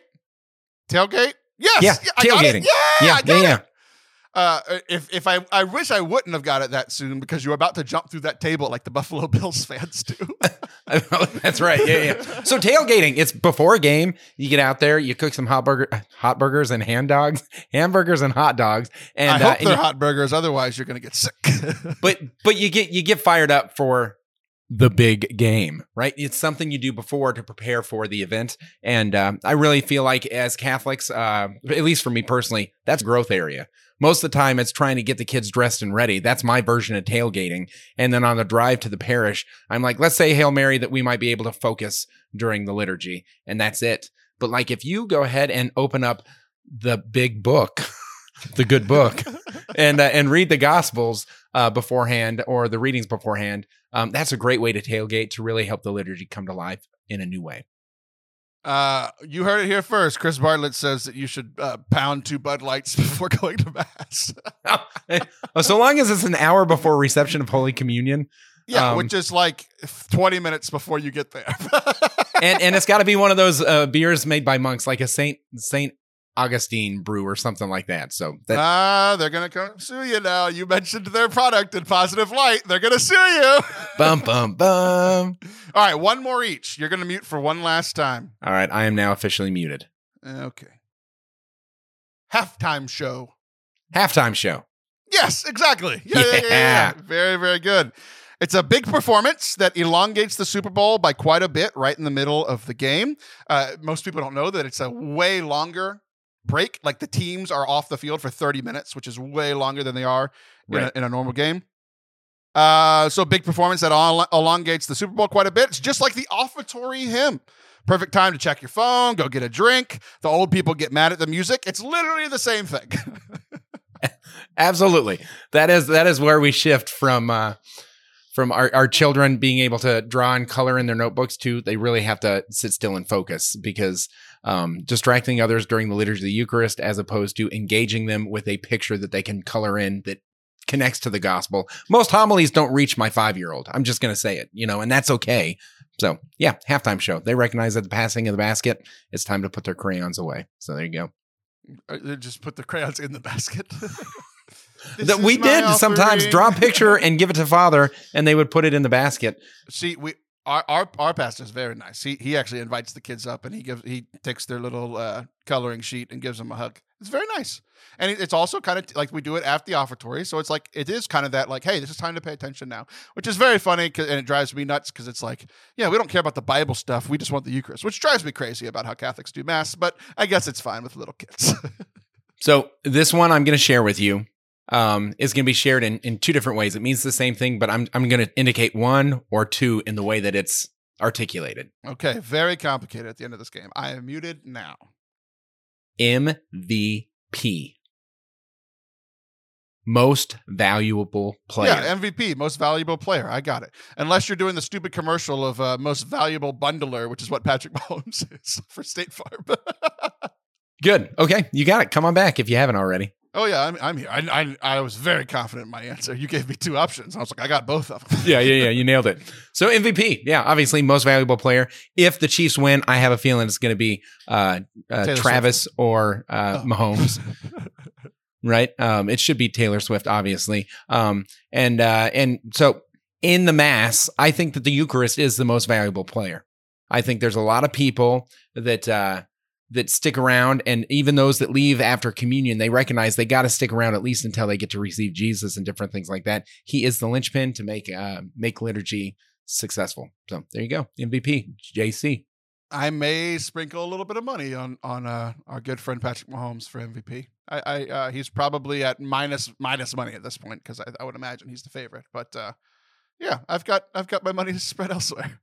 Tailgate. Yes. Yeah, I got it. tailgating. Yeah. Yeah, yeah, yeah. Uh, if if I I wish I wouldn't have got it that soon because you were about to jump through that table like the Buffalo [LAUGHS] Bills fans do. [LAUGHS] That's right. Yeah, yeah. So tailgating, it's before a game. You get out there, you cook some hot burger, hot burgers and hand dogs, [LAUGHS] hamburgers and hot dogs, and I uh, hope and they're you- hot burgers. Otherwise, you're going to get sick. but but you get you get fired up for the big game, right? It's something you do before to prepare for the event, and um, I really feel like as Catholics, uh, at least for me personally, that's growth area. Most of the time, it's trying to get the kids dressed and ready. That's my version of tailgating. And then on the drive to the parish, I'm like, let's say Hail Mary that we might be able to focus during the liturgy, and that's it. But like, if you go ahead and open up the big book, [LAUGHS] the good book, [LAUGHS] and uh, and read the Gospels uh, beforehand or the readings beforehand, um, that's a great way to tailgate to really help the liturgy come to life in a new way. Uh, you heard it here first. Chris Bartlett says that you should uh, pound two Bud Lights [LAUGHS] before going to mass. [LAUGHS] So long as it's an hour before reception of Holy Communion, yeah, Um, which is like 20 minutes before you get there. [LAUGHS] and and it's got to be one of those uh, beers made by monks, like a Saint Saint Augustine brew or something like that. So that ah, they're gonna come sue you now. You mentioned their product in positive light. They're gonna sue you. [LAUGHS] bum bum bum. All right, one more each. You're gonna mute for one last time. All right, I am now officially muted. Okay. Halftime show. Halftime show. Yes, exactly. Yeah, yeah, yeah, yeah, yeah. Yeah. Very, very good. It's a big performance that elongates the Super Bowl by quite a bit right in the middle of the game. Uh, most people don't know that it's a way longer break. Like the teams are off the field for 30 minutes, which is way longer than they are in, a, in a normal game. Uh, so big performance that el- elongates the Super Bowl quite a bit. It's just like the offertory hymn. Perfect time to check your phone, go get a drink. The old people get mad at the music. It's literally the same thing. [LAUGHS] Absolutely. That is that is where we shift from uh from our, our children being able to draw and color in their notebooks to they really have to sit still and focus because um, distracting others during the liturgy of the Eucharist as opposed to engaging them with a picture that they can color in that connects to the gospel. Most homilies don't reach my five year old. I'm just going to say it, you know, and that's okay. So, yeah, halftime show. They recognize that the passing of the basket, it's time to put their crayons away. So, there you go. Uh, they just put the crayons in the basket. [LAUGHS] That we did sometimes draw a picture and give it to father and they would put it in the basket See, we our our, our pastor is very nice. He he actually invites the kids up and he gives he takes their little uh, coloring sheet and gives them a hug. It's very nice, and it's also kind of like we do it after the offertory. So it's like it is kind of that like, hey, this is time to pay attention now, which is very funny and it drives me nuts because it's like, yeah, we don't care about the Bible stuff. We just want the Eucharist, which drives me crazy about how Catholics do mass. But I guess it's fine with little kids. [LAUGHS] so this one i'm going to share with you um, is going to be shared in, in two different ways it means the same thing but i'm, I'm going to indicate one or two in the way that it's articulated okay, very complicated at the end of this game. I am muted now. mvp most valuable player Yeah, MVP, most valuable player. I got it. Unless you're doing the stupid commercial of uh, most valuable bundler, which is what Patrick [LAUGHS] Mahomes is for State Farm. [LAUGHS] good okay you got it come on back if you haven't already Oh yeah, I'm, I'm here. I, I I was very confident in my answer. You gave me two options. I was like, I got both of them. Yeah, yeah, yeah. You nailed it. [LAUGHS] So MVP, yeah, obviously most valuable player. If the Chiefs win, I have a feeling it's going to be uh, uh, Travis or uh, Oh. Mahomes. [LAUGHS] right? Um, it should be Taylor Swift, obviously. Um, and uh, and so in the mass, I think that the Eucharist is the most valuable player. I think there's a lot of people that uh, that stick around, and even those that leave after communion, they recognize they got to stick around at least until they get to receive Jesus and different things like that. He is the linchpin to make uh, make liturgy successful. So there you go, MVP JC. I may sprinkle a little bit of money on on uh, our good friend Patrick Mahomes for MVP. I, I uh, he's probably at minus minus money at this point because I, I would imagine he's the favorite. But uh, yeah, I've got I've got my money to [LAUGHS] spread elsewhere.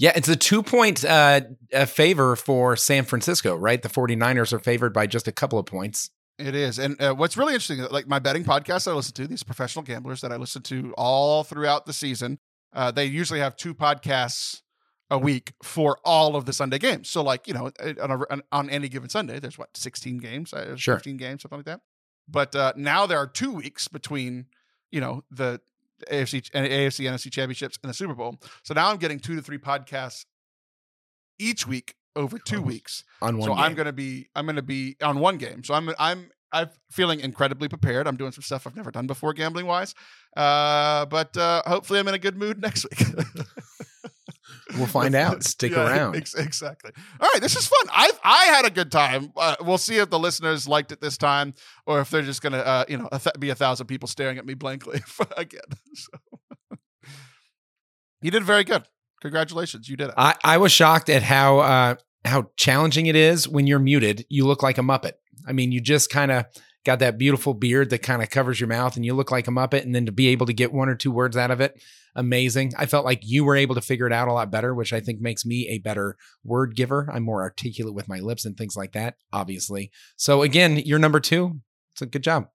Yeah, it's a two point uh, uh, favor for San Francisco, right? The 49ers are favored by just a couple of points. It is, and uh, what's really interesting, like my betting podcast I listen to, these professional gamblers that I listen to all throughout the season, uh, they usually have two podcasts a week for all of the Sunday games. So, like you know, uh, on, a, on, on any given Sunday, there's what 16 games, uh, Sure. 15 games, something like that. But uh, now there are two weeks between, you know, the AFC and AFC NFC championships and the Super Bowl. So now I'm getting two to three podcasts each week over two Oh, weeks On one so I'm gonna be I'm gonna be on one game. So I'm I'm I'm feeling incredibly prepared. I'm doing some stuff I've never done before gambling wise. Uh, but uh, hopefully I'm in a good mood [LAUGHS] next week. [LAUGHS] We'll find out. Stick Yeah, around. ex- exactly. All right, this is fun. I I had a good time. Uh, we'll see if the listeners liked it this time, or if they're just gonna uh, you know a th- be a thousand people staring at me blankly [LAUGHS] again. So. you did very good. Congratulations, you did it. I, I was shocked at how uh, how challenging it is when you're muted. You look like a Muppet. I mean, you just kind of got that beautiful beard that kind of covers your mouth, and you look like a Muppet. And then to be able to get one or two words out of it, amazing. I felt like you were able to figure it out a lot better, which I think makes me a better word giver. I'm more articulate with my lips and things like that, obviously. So again, you're number two. It's a good job.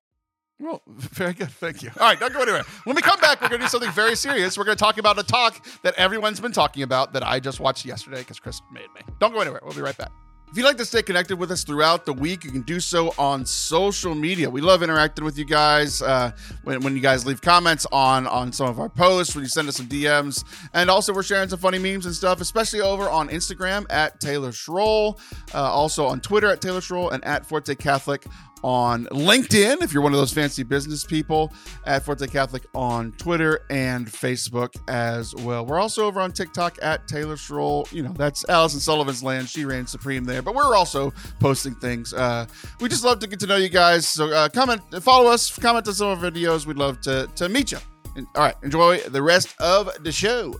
Well, [LAUGHS] very good. Thank you. All right, don't go anywhere. When we come back, we're going to do something very serious. We're going to talk about a talk that everyone's been talking about that I just watched yesterday because Chris made me. Don't go anywhere. We'll be right back. If you'd like to stay connected with us throughout the week, you can do so on social media. We love interacting with you guys uh, when, when you guys leave comments on on some of our posts, when you send us some DMs, and also we're sharing some funny memes and stuff, especially over on Instagram at Taylor Schroll, uh, also on Twitter at Taylor Schroll, and at Forte Catholic on LinkedIn if you're one of those fancy business people at Forte Catholic on Twitter and Facebook as well. We're also over on TikTok at Taylor Schroll. You know, that's Allison Sullivan's land. She reigns supreme there. But we're also posting things. Uh, we just love to get to know you guys. So uh, comment, follow us, comment on some of our videos. We'd love to, to meet you. And- all right, enjoy the rest of the show.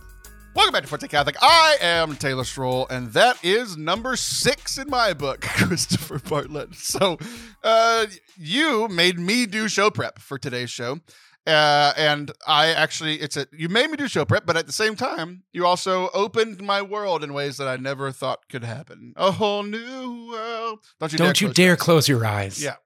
Welcome back to Forte Catholic. I am Taylor Schroll, and that is number six in my book, [LAUGHS] Christopher Bartlett. So, uh, you made me do show prep for today's show. Uh, and I actually, it's a, you made me do show prep, but at the same time, you also opened my world in ways that I never thought could happen. A whole new world. Don't you Don't you close dare eyes. close your eyes. Yeah.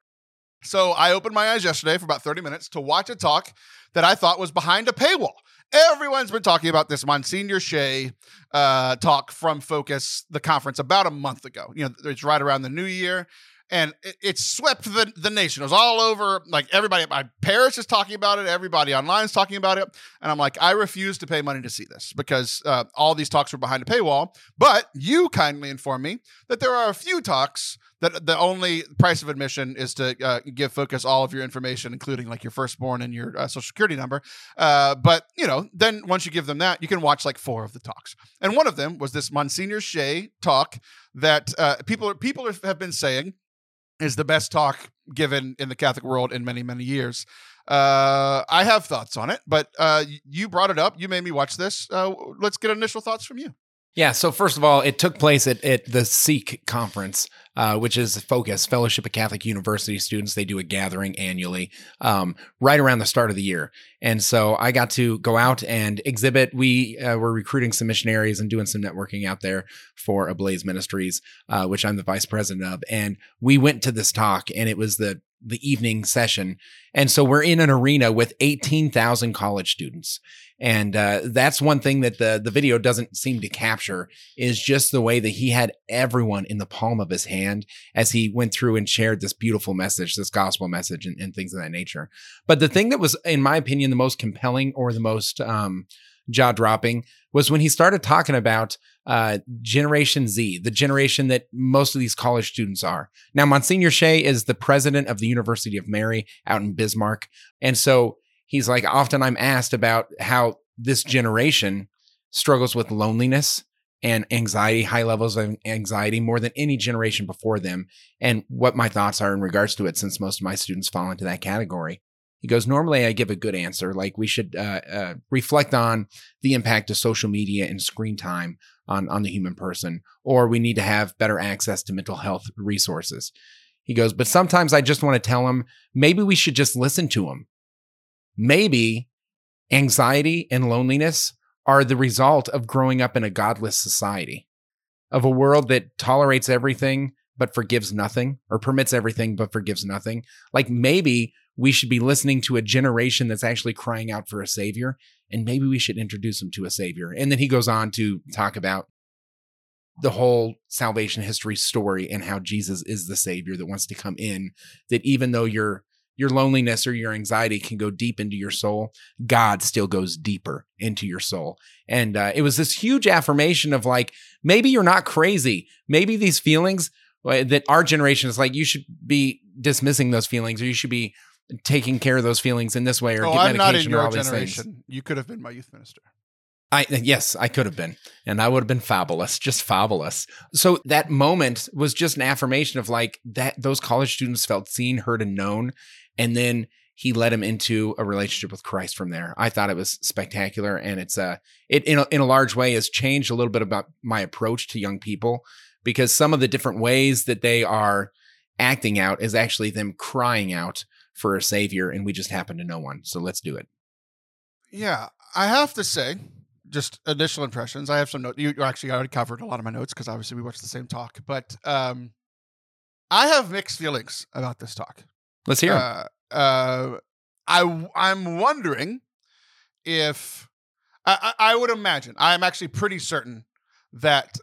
So I opened my eyes yesterday for about 30 minutes to watch a talk that I thought was behind a paywall. Everyone's been talking about this Monsignor Shea uh, talk from Focus, the conference, about a month ago. You know, it's right around the new year. And it, it swept the, the nation. It was all over. Like everybody my parish is talking about it. Everybody online is talking about it. And I'm like, I refuse to pay money to see this because uh, all these talks were behind a paywall. But you kindly informed me that there are a few talks that the only price of admission is to uh, give focus all of your information including like your firstborn and your uh, social security number uh, but you know then once you give them that you can watch like four of the talks and one of them was this monsignor shea talk that uh, people people have been saying is the best talk given in the catholic world in many many years. Uh, i have thoughts on it but uh, you brought it up. You made me watch this. Uh, let's get initial thoughts from you Yeah. So first of all, it took place at, at the Seek conference, uh, which is Focus Fellowship of Catholic University students. They do a gathering annually, um, right around the start of the year. And so I got to go out and exhibit. We uh, were recruiting some missionaries and doing some networking out there for Ablaze Ministries, uh, which I'm the vice president of. And we went to this talk, and it was the the evening session. And so we're in an arena with 18,000 college students. And uh, that's one thing that the, the video doesn't seem to capture is just the way that he had everyone in the palm of his hand as he went through and shared this beautiful message, this gospel message and, and things of that nature. But the thing that was, in my opinion, the most compelling or the most um, jaw dropping was when he started talking about uh, Generation Z, the generation that most of these college students are. Now, Monsignor Shea is the president of the University of Mary out in Bismarck. And so he's like, often I'm asked about how this generation struggles with loneliness and anxiety, high levels of anxiety more than any generation before them, and what my thoughts are in regards to it, since most of my students fall into that category. He goes, normally I give a good answer, like we should uh, uh, reflect on the impact of social media and screen time on, on the human person, or we need to have better access to mental health resources. He goes, but sometimes I just want to tell him maybe we should just listen to him. Maybe anxiety and loneliness are the result of growing up in a godless society, of a world that tolerates everything but forgives nothing, or permits everything but forgives nothing. Like maybe we should be listening to a generation that's actually crying out for a savior, and maybe we should introduce them to a savior. And then he goes on to talk about the whole salvation history story and how Jesus is the savior that wants to come in. That even though your your loneliness or your anxiety can go deep into your soul, God still goes deeper into your soul. And uh, it was this huge affirmation of like, maybe you're not crazy. Maybe these feelings uh, that our generation is like, you should be dismissing those feelings or you should be taking care of those feelings in this way or oh, get I'm not in medication or all these generation. things. You could have been my youth minister. I yes, I could have been, and I would have been fabulous, just fabulous. So that moment was just an affirmation of like that. Those college students felt seen, heard, and known, and then he led him into a relationship with Christ from there. I thought it was spectacular, and it's uh, it in a, in a large way has changed a little bit about my approach to young people because some of the different ways that they are acting out is actually them crying out for a savior, and we just happen to know one. So let's do it. Yeah, I have to say, just initial impressions. I have some notes. You, actually already covered a lot of my notes because obviously we watched the same talk. But um, I have mixed feelings about this talk. Let's hear. Uh, uh, I I'm wondering if I, I I would imagine I'm actually pretty certain that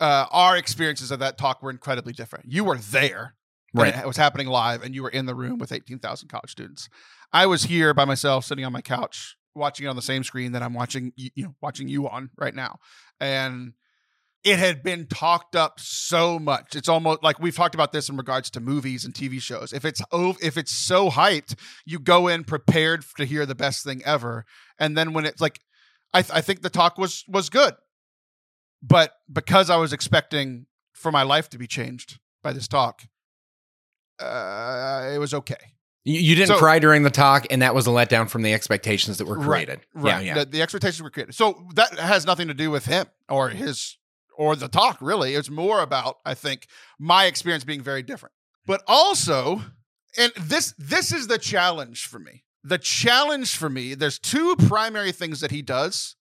uh, our experiences of that talk were incredibly different. You were there, Right. It was happening live, and you were in the room with 18,000 college students. I was here by myself, sitting on my couch, watching it on the same screen that I'm watching you, you know watching you on right now, and it had been talked up so much. It's almost like we've talked about this in regards to movies and TV shows. If it's ov- if it's so hyped, you go in prepared to hear the best thing ever, and then when it's like, I, th- I think the talk was was good, but because I was expecting for my life to be changed by this talk, uh, it was okay. You, you didn't So- cry during the talk, and that was a letdown from the expectations that were Right, created. Right. Yeah, yeah. The, the expectations were created. So that has nothing to do with him or his or the talk, really. It's more about, I think, my experience being very different. But also, and this this is the challenge for me. The challenge for me, there's two primary things that he does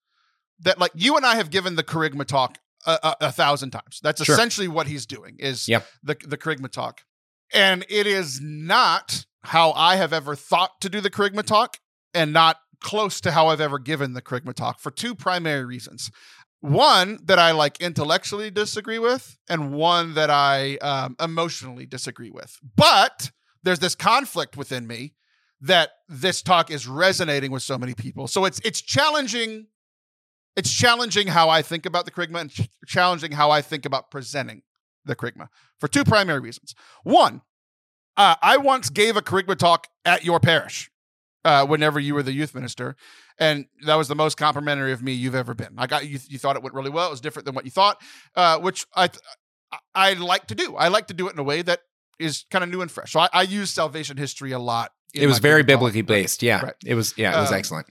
that like you and I have given the kerygma talk a, a, a thousand times. That's Sure. essentially what he's doing is Yep. the the kerygma talk. And it is not how I have ever thought to do the kerygma talk and not close to how I've ever given the kerygma talk for two primary reasons. One that I like intellectually disagree with, and one that I um, emotionally disagree with. But there's this conflict within me that this talk is resonating with so many people. So it's it's challenging. It's challenging how I think about the Kerygma and ch- challenging how I think about presenting the Kerygma for two primary reasons. One, uh, I once gave a kerygma talk at your parish uh, whenever you were the youth minister, and that was the most complimentary of me you've ever been. I got you. You thought it went really well. It was different than what you thought, uh, which I I- like to do. I like to do it in a way that is kind of new and fresh. So I, I use salvation history a lot. it was very biblically based. Yeah, Right. it was. Yeah, it was Um, excellent.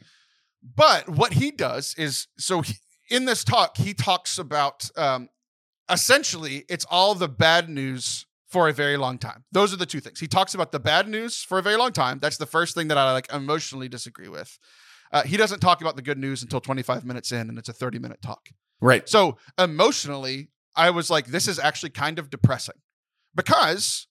But what he does is so he, in this talk, he talks about um, essentially it's all the bad news for a very long time. Those are the two things. He talks about the bad news for a very long time. That's the first thing that I like emotionally disagree with. Uh, he doesn't talk about the good news until 25 minutes in, and it's a 30 minute talk. Right. So emotionally, I was like, this is actually kind of depressing because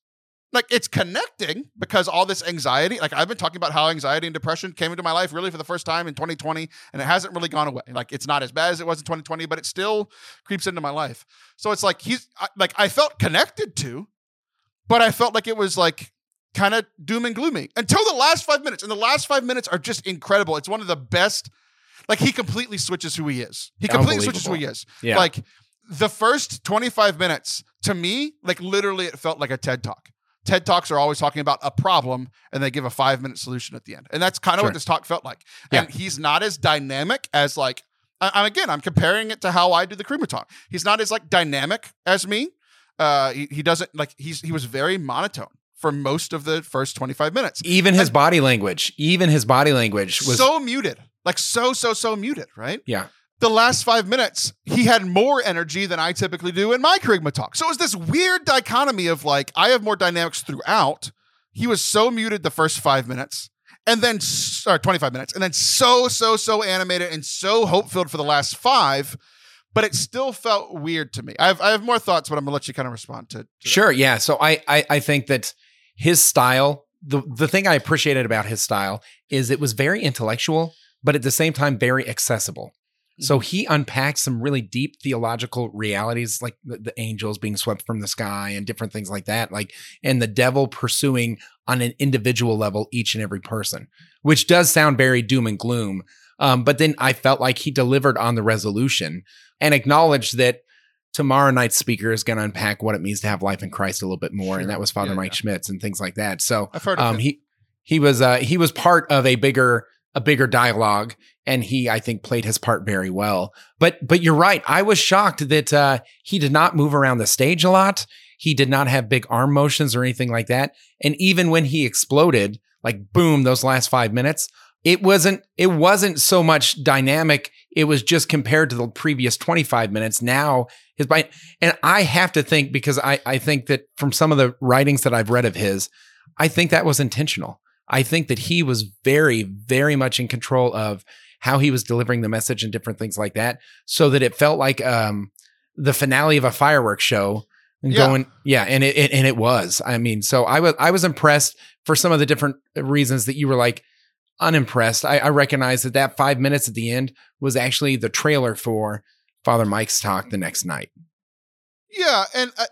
like it's connecting because all this anxiety like i've been talking about how anxiety and depression came into my life really for the first time in 2020 and it hasn't really gone away like it's not as bad as it was in 2020 but it still creeps into my life so it's like he's like i felt connected to but i felt like it was like kind of doom and gloomy until the last five minutes and the last five minutes are just incredible it's one of the best like he completely switches who he is he completely switches who he is Yeah. like the first 25 minutes to me like literally it felt like a ted talk TED Talks are always talking about a problem and they give a five minute solution at the end. And that's kind of Sure. what this talk felt like. Yeah. And he's not as dynamic as like, I, I'm again, I'm comparing it to how I do the kerygma talk. He's not as like dynamic as me. Uh, he, he doesn't like, he's, he was very monotone for most of the first 25 minutes. even his body language, even his body language was so muted, like so, so, so muted, right? yeah. the last five minutes, he had more energy than I typically do in my Kerygma talk. So it was this weird dichotomy of like, I have more dynamics throughout. He was so muted the first five minutes, and then, s- or 25 minutes, and then so, so, so animated and so hope filled for the last five. But it still felt weird to me. I have, I have more thoughts, but I'm gonna let you kind of respond to. to that. Sure, yeah. So I, I I think that his style, the the thing I appreciated about his style is it was very intellectual, but at the same time very accessible. So he unpacked some really deep theological realities, like the, the angels being swept from the sky and different things like that, like and the devil pursuing on an individual level each and every person, which does sound very doom and gloom. Um, but then I felt like he delivered on the resolution and acknowledge that tomorrow night's speaker is going to unpack what it means to have life in Christ a little bit more, and that was Father Yeah, Mike yeah. Schmitz and things like that. So I've heard um, he he was uh, he was part of a bigger a bigger dialogue, and he I think played his part very well. But but you're right. I was shocked that uh, he did not move around the stage a lot. He did not have big arm motions or anything like that. And even when he exploded, like boom, those last five minutes, it wasn't it wasn't so much dynamic. It was just compared to the previous 25 minutes. Now his bite, and I have to think because I I think that from some of the writings that I've read of his, I think that was intentional. I think that he was very very much in control of how he was delivering the message and different things like that, so that it felt like um the finale of a fireworks show. And Yeah. going, yeah, and it, it and it was. I mean, so I was I was impressed for some of the different reasons that you were like unimpressed. I, I recognize that that five minutes at the end was actually the trailer for Father Mike's talk the next night. Yeah, and uh,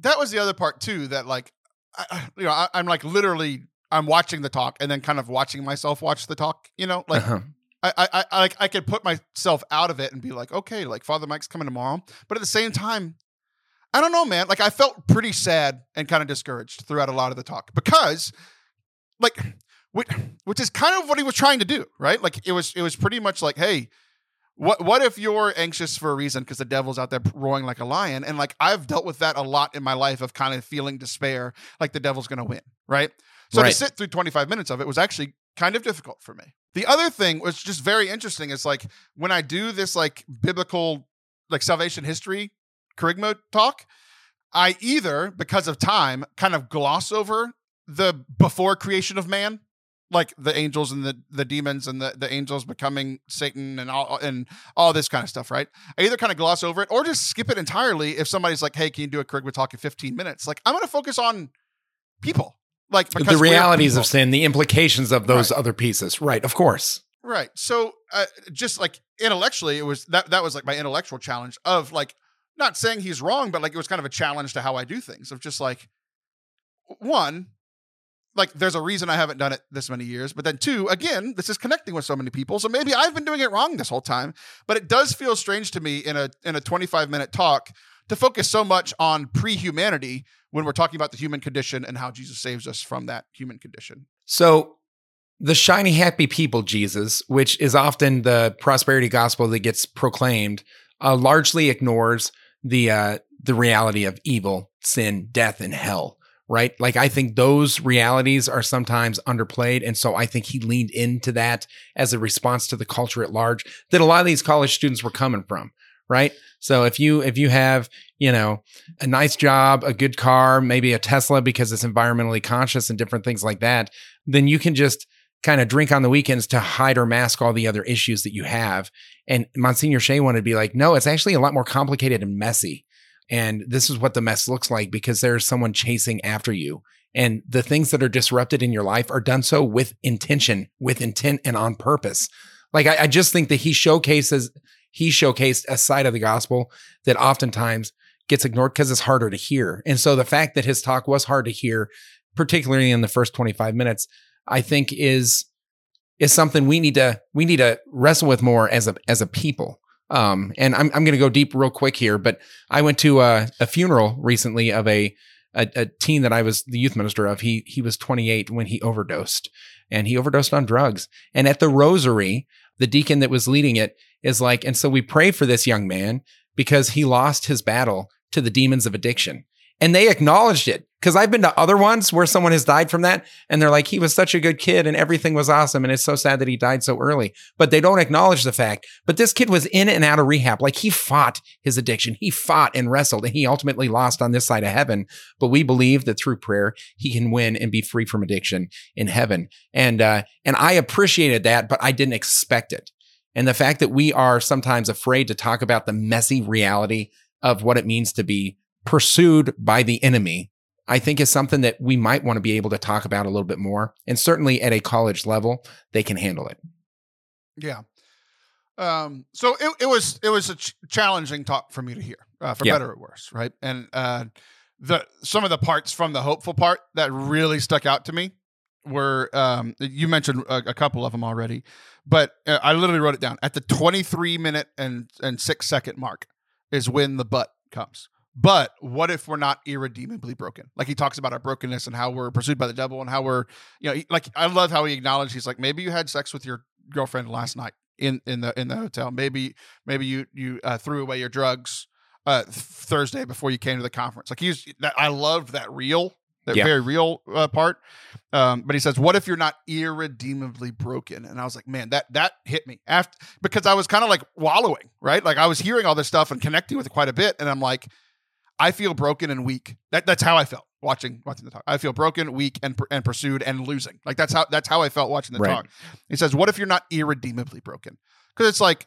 that was the other part too. That like, I, I- you know, I, I'm like literally, I'm watching the talk and then kind of watching myself watch the talk. You know, like Uh-huh. I, I, I, I like I could put myself out of it and be like, okay, like Father Mike's coming tomorrow, but at the same time, I don't know, man. Like I felt pretty sad and kind of discouraged throughout a lot of the talk because, like, which, which is kind of what he was trying to do, right? Like it was, it was pretty much like, hey, what what if you're anxious for a reason because the devil's out there roaring like a lion? And like i've dealt with that a lot in my life of kind of feeling despair like the devil's going to win right? So to sit through 25 minutes of it was actually kind of difficult for me. The other thing was just very interesting is like when i do this like biblical like salvation history kerygma talk i either because of time kind of gloss over the before creation of man like the angels and the the demons and the the angels becoming satan and all and all this kind of stuff right i either kind of gloss over it or just skip it entirely if somebody's like hey can you do a kerygma talk in 15 minutes like i'm going to focus on people like because The realities of sin, the implications of those other pieces. Right, of course. Right. So uh, just like intellectually, it was that that was like my intellectual challenge of like not saying he's wrong, but like it was kind of a challenge to how I do things of just like one, like there's a reason I haven't done it this many years, but then two, again, this is connecting with so many people, so maybe I've been doing it wrong this whole time. But it does feel strange to me in a in a 25 minute talk to focus so much on pre-humanity when we're talking about the human condition and how Jesus saves us from that human condition. So the shiny happy people Jesus, which is often the prosperity gospel that gets proclaimed, uh, largely ignores the uh, the reality of evil, sin, death, and hell. Right? Like I think those realities are sometimes underplayed, and so I think he leaned into that as a response to the culture at large that a lot of these college students were coming from. Right? So if you if you have you know a nice job, a good car, maybe a Tesla because it's environmentally conscious and different things like that, then you can just kind of drink on the weekends to hide or mask all the other issues that you have. And Monsignor Shea wanted to be like, no, it's actually a lot more complicated and messy. And this is what the mess looks like because there's someone chasing after you And the things that are disrupted in your life are done so with intention, with intent and on purpose. Like I, I just think that he showcases, he showcased a side of the gospel that oftentimes gets ignored because it's harder to hear. And so the fact that his talk was hard to hear, particularly in the first 25 minutes, I think is is something we need to we need to wrestle with more as a as a people. Um, and I'm I'm going to go deep real quick here, but I went to a, a funeral recently of a, a a teen that I was the youth minister of. He he was 28 when he overdosed, and he overdosed on drugs. And at the rosary, the deacon that was leading it is like, and so we pray for this young man because he lost his battle to the demons of addiction. And they acknowledged it because I've been to other ones where someone has died from that and they're like, he was such a good kid and everything was awesome. And it's so sad that he died so early, but they don't acknowledge the fact. But this kid was in and out of rehab. Like he fought his addiction. He fought and wrestled and he ultimately lost on this side of heaven. But we believe that through prayer, he can win and be free from addiction in heaven. And, uh, and I appreciated that, but I didn't expect it. And the fact that we are sometimes afraid to talk about the messy reality of what it means to be pursued by the enemy, I think is something that we might want to be able to talk about a little bit more. And certainly at a college level, they can handle it. Yeah. Um, so it, it was it was a ch- challenging talk for me to hear, uh, for Yeah. better or worse, right? And uh, the some of the parts from the hopeful part that really stuck out to me were um, you mentioned a, a couple of them already, but uh, I literally wrote it down at the 23 minute and and six second mark is when the butt comes. But what if we're not irredeemably broken? Like he talks about our brokenness and how we're pursued by the devil and how we're, you know, he- like I love how he acknowledged he's like maybe you had sex with your girlfriend last night in in the in the hotel. Maybe maybe you you uh, threw away your drugs uh, th- Thursday before you came to the conference. Like he's that I loved that real that Yeah. very real uh, part. Um, but he says, "What if you're not irredeemably broken?" And I was like, "Man, that that hit me after because I was kind of like wallowing, right? Like I was hearing all this stuff and connecting with it quite a bit, and I'm like, I feel broken and weak. That that's how I felt watching watching the talk. I feel broken, weak, and and pursued and losing. Like that's how that's how I felt watching the Right. talk. He says, "What if you're not irredeemably broken?" Because it's like,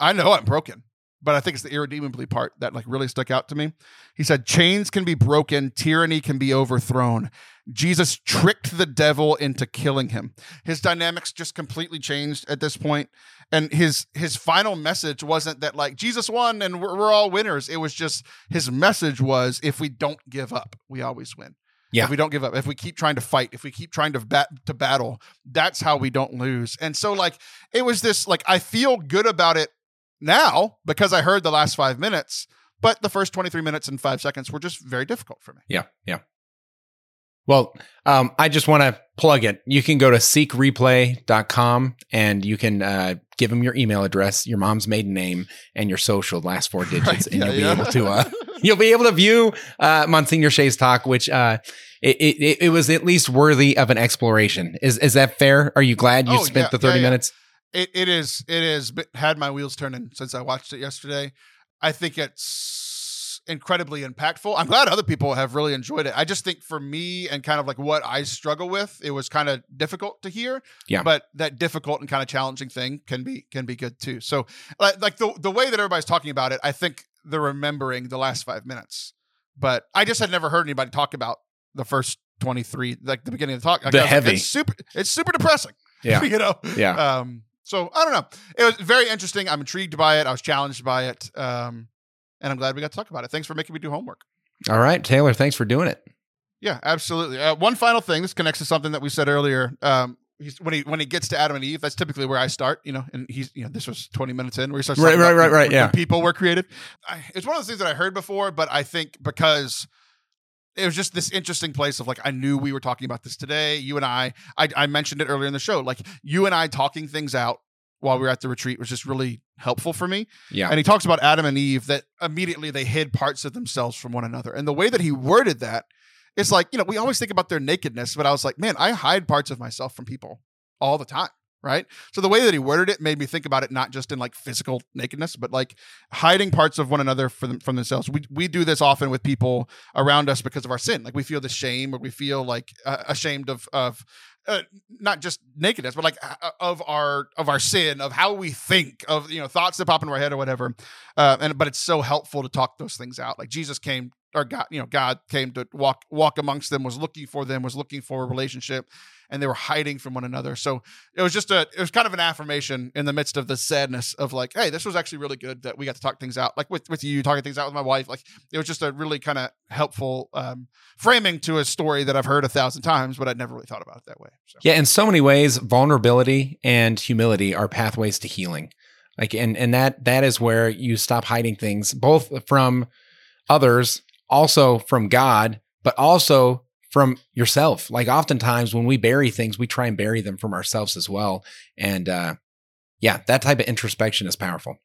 I know I'm broken, but I think it's the irredeemably part that like really stuck out to me. He said, "Chains can be broken, tyranny can be overthrown. Jesus tricked the devil into killing him. His dynamics just completely changed at this point, and his his final message wasn't that like Jesus won and we're, we're all winners. It was just his message was, if we don't give up, we always win." Yeah. If we don't give up, if we keep trying to fight, if we keep trying to bat to battle, that's how we don't lose. And so like it was this like I feel good about it now because I heard the last five minutes, but the first 23 minutes and five seconds were just very difficult for me. Yeah, yeah. Well, um, I just want to plug it. You can go to seekreplay.com and you can uh, give them your email address, your mom's maiden name, and your social last four [LAUGHS] digits, Right, and yeah, you'll be yeah. able to uh, [LAUGHS] you'll be able to view uh, Monsignor Shea's talk, which uh, it, it it was at least worthy of an exploration. Is is that fair? Are you glad you Oh, spent yeah, the thirty minutes? It it is it is had my wheels turning since I watched it yesterday. I think it's incredibly impactful. I'm glad other people have really enjoyed it. I just think for me and kind of like what I struggle with, it was kind of difficult to hear. Yeah. But that difficult and kind of challenging thing can be can be good too. So like, like the the way that everybody's talking about it, I think they're remembering the last five minutes. But I just had never heard anybody talk about the first 23, like the beginning of the talk. Like, The was like, heavy. it's super it's super depressing. [LAUGHS] Yeah. you know? Yeah. Um, so I don't know. It was very interesting. I'm intrigued by it. I was challenged by it. Um, and I'm glad we got to talk about it. Thanks for making me do homework. All right, Taylor. Thanks for doing it. Yeah, absolutely. Uh, one final thing. This connects to something that we said earlier. Um, he's, when he when he gets to Adam and Eve, that's typically where I start. You know, and he's you know this was 20 minutes in where he starts Right, right, right, right, yeah. people were created. I, it's one of those things that I heard before, but I think because it was just this interesting place of like I knew we were talking about this today. You and I, I, I mentioned it earlier in the show. Like you and I talking things out while we were at the retreat was just really helpful for me. Yeah. And he talks about Adam and Eve that immediately they hid parts of themselves from one another. And the way that he worded that, it's like, you know, we always think about their nakedness, but I was like, man, I hide parts of myself from people all the time. Right. So the way that he worded it made me think about it not just in like physical nakedness, but like hiding parts of one another from, from themselves. We, we do this often with people around us because of our sin. Like we feel the shame or we feel like uh, ashamed of, of, uh, not just nakedness, but like uh, of our of our sin, of how we think, of you know thoughts that pop into our head or whatever. Uh, and but it's so helpful to talk those things out. Like Jesus came or God, you know, God came to walk walk amongst them, was looking for them, was looking for a relationship, and they were hiding from one another. So it was just a it was kind of an affirmation in the midst of the sadness of like, hey, this was actually really good that we got to talk things out. Like with with you talking things out with my wife. Like it was just a really kind of helpful um, framing to a story that I've heard a thousand times, but I'd never really thought about it that way. So. Yeah, in so many ways, vulnerability and humility are pathways to healing. Like and and that that is where you stop hiding things both from others, also from God, but also from yourself. Like oftentimes when we bury things, we try and bury them from ourselves as well. And uh yeah, that type of introspection is powerful.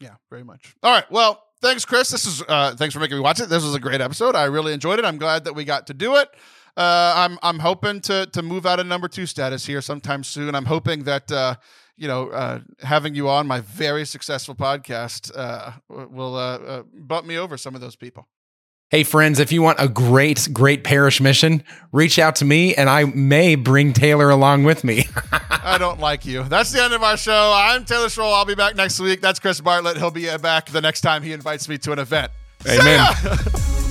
Yeah, very much. All right. Well, thanks, Chris. This is uh thanks for making me watch it. This was a great episode. I really enjoyed it. I'm glad that we got to do it. Uh, I'm I'm hoping to to move out of number two status here sometime soon. I'm hoping that uh, you know uh, having you on my very successful podcast uh, will uh, uh, bump me over some of those people. Hey, friends, if you want a great, great parish mission, reach out to me and I may bring Taylor along with me. [LAUGHS] I don't like you. That's the end of our show. I'm Taylor Schroll. I'll be back next week. That's Chris Bartlett. He'll be back the next time he invites me to an event. Amen. [LAUGHS]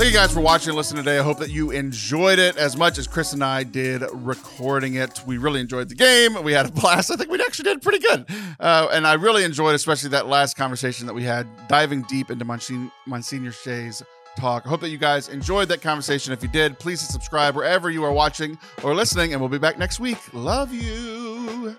Thank you guys for watching and listening today. I hope that you enjoyed it as much as Chris and I did recording it. We really enjoyed the game. We had a blast. I think we actually did pretty good. Uh, and I really enjoyed, especially that last conversation that we had, diving deep into Monsignor, Monsignor Shea's talk. I hope that you guys enjoyed that conversation. If you did, please subscribe wherever you are watching or listening, and we'll be back next week. Love you.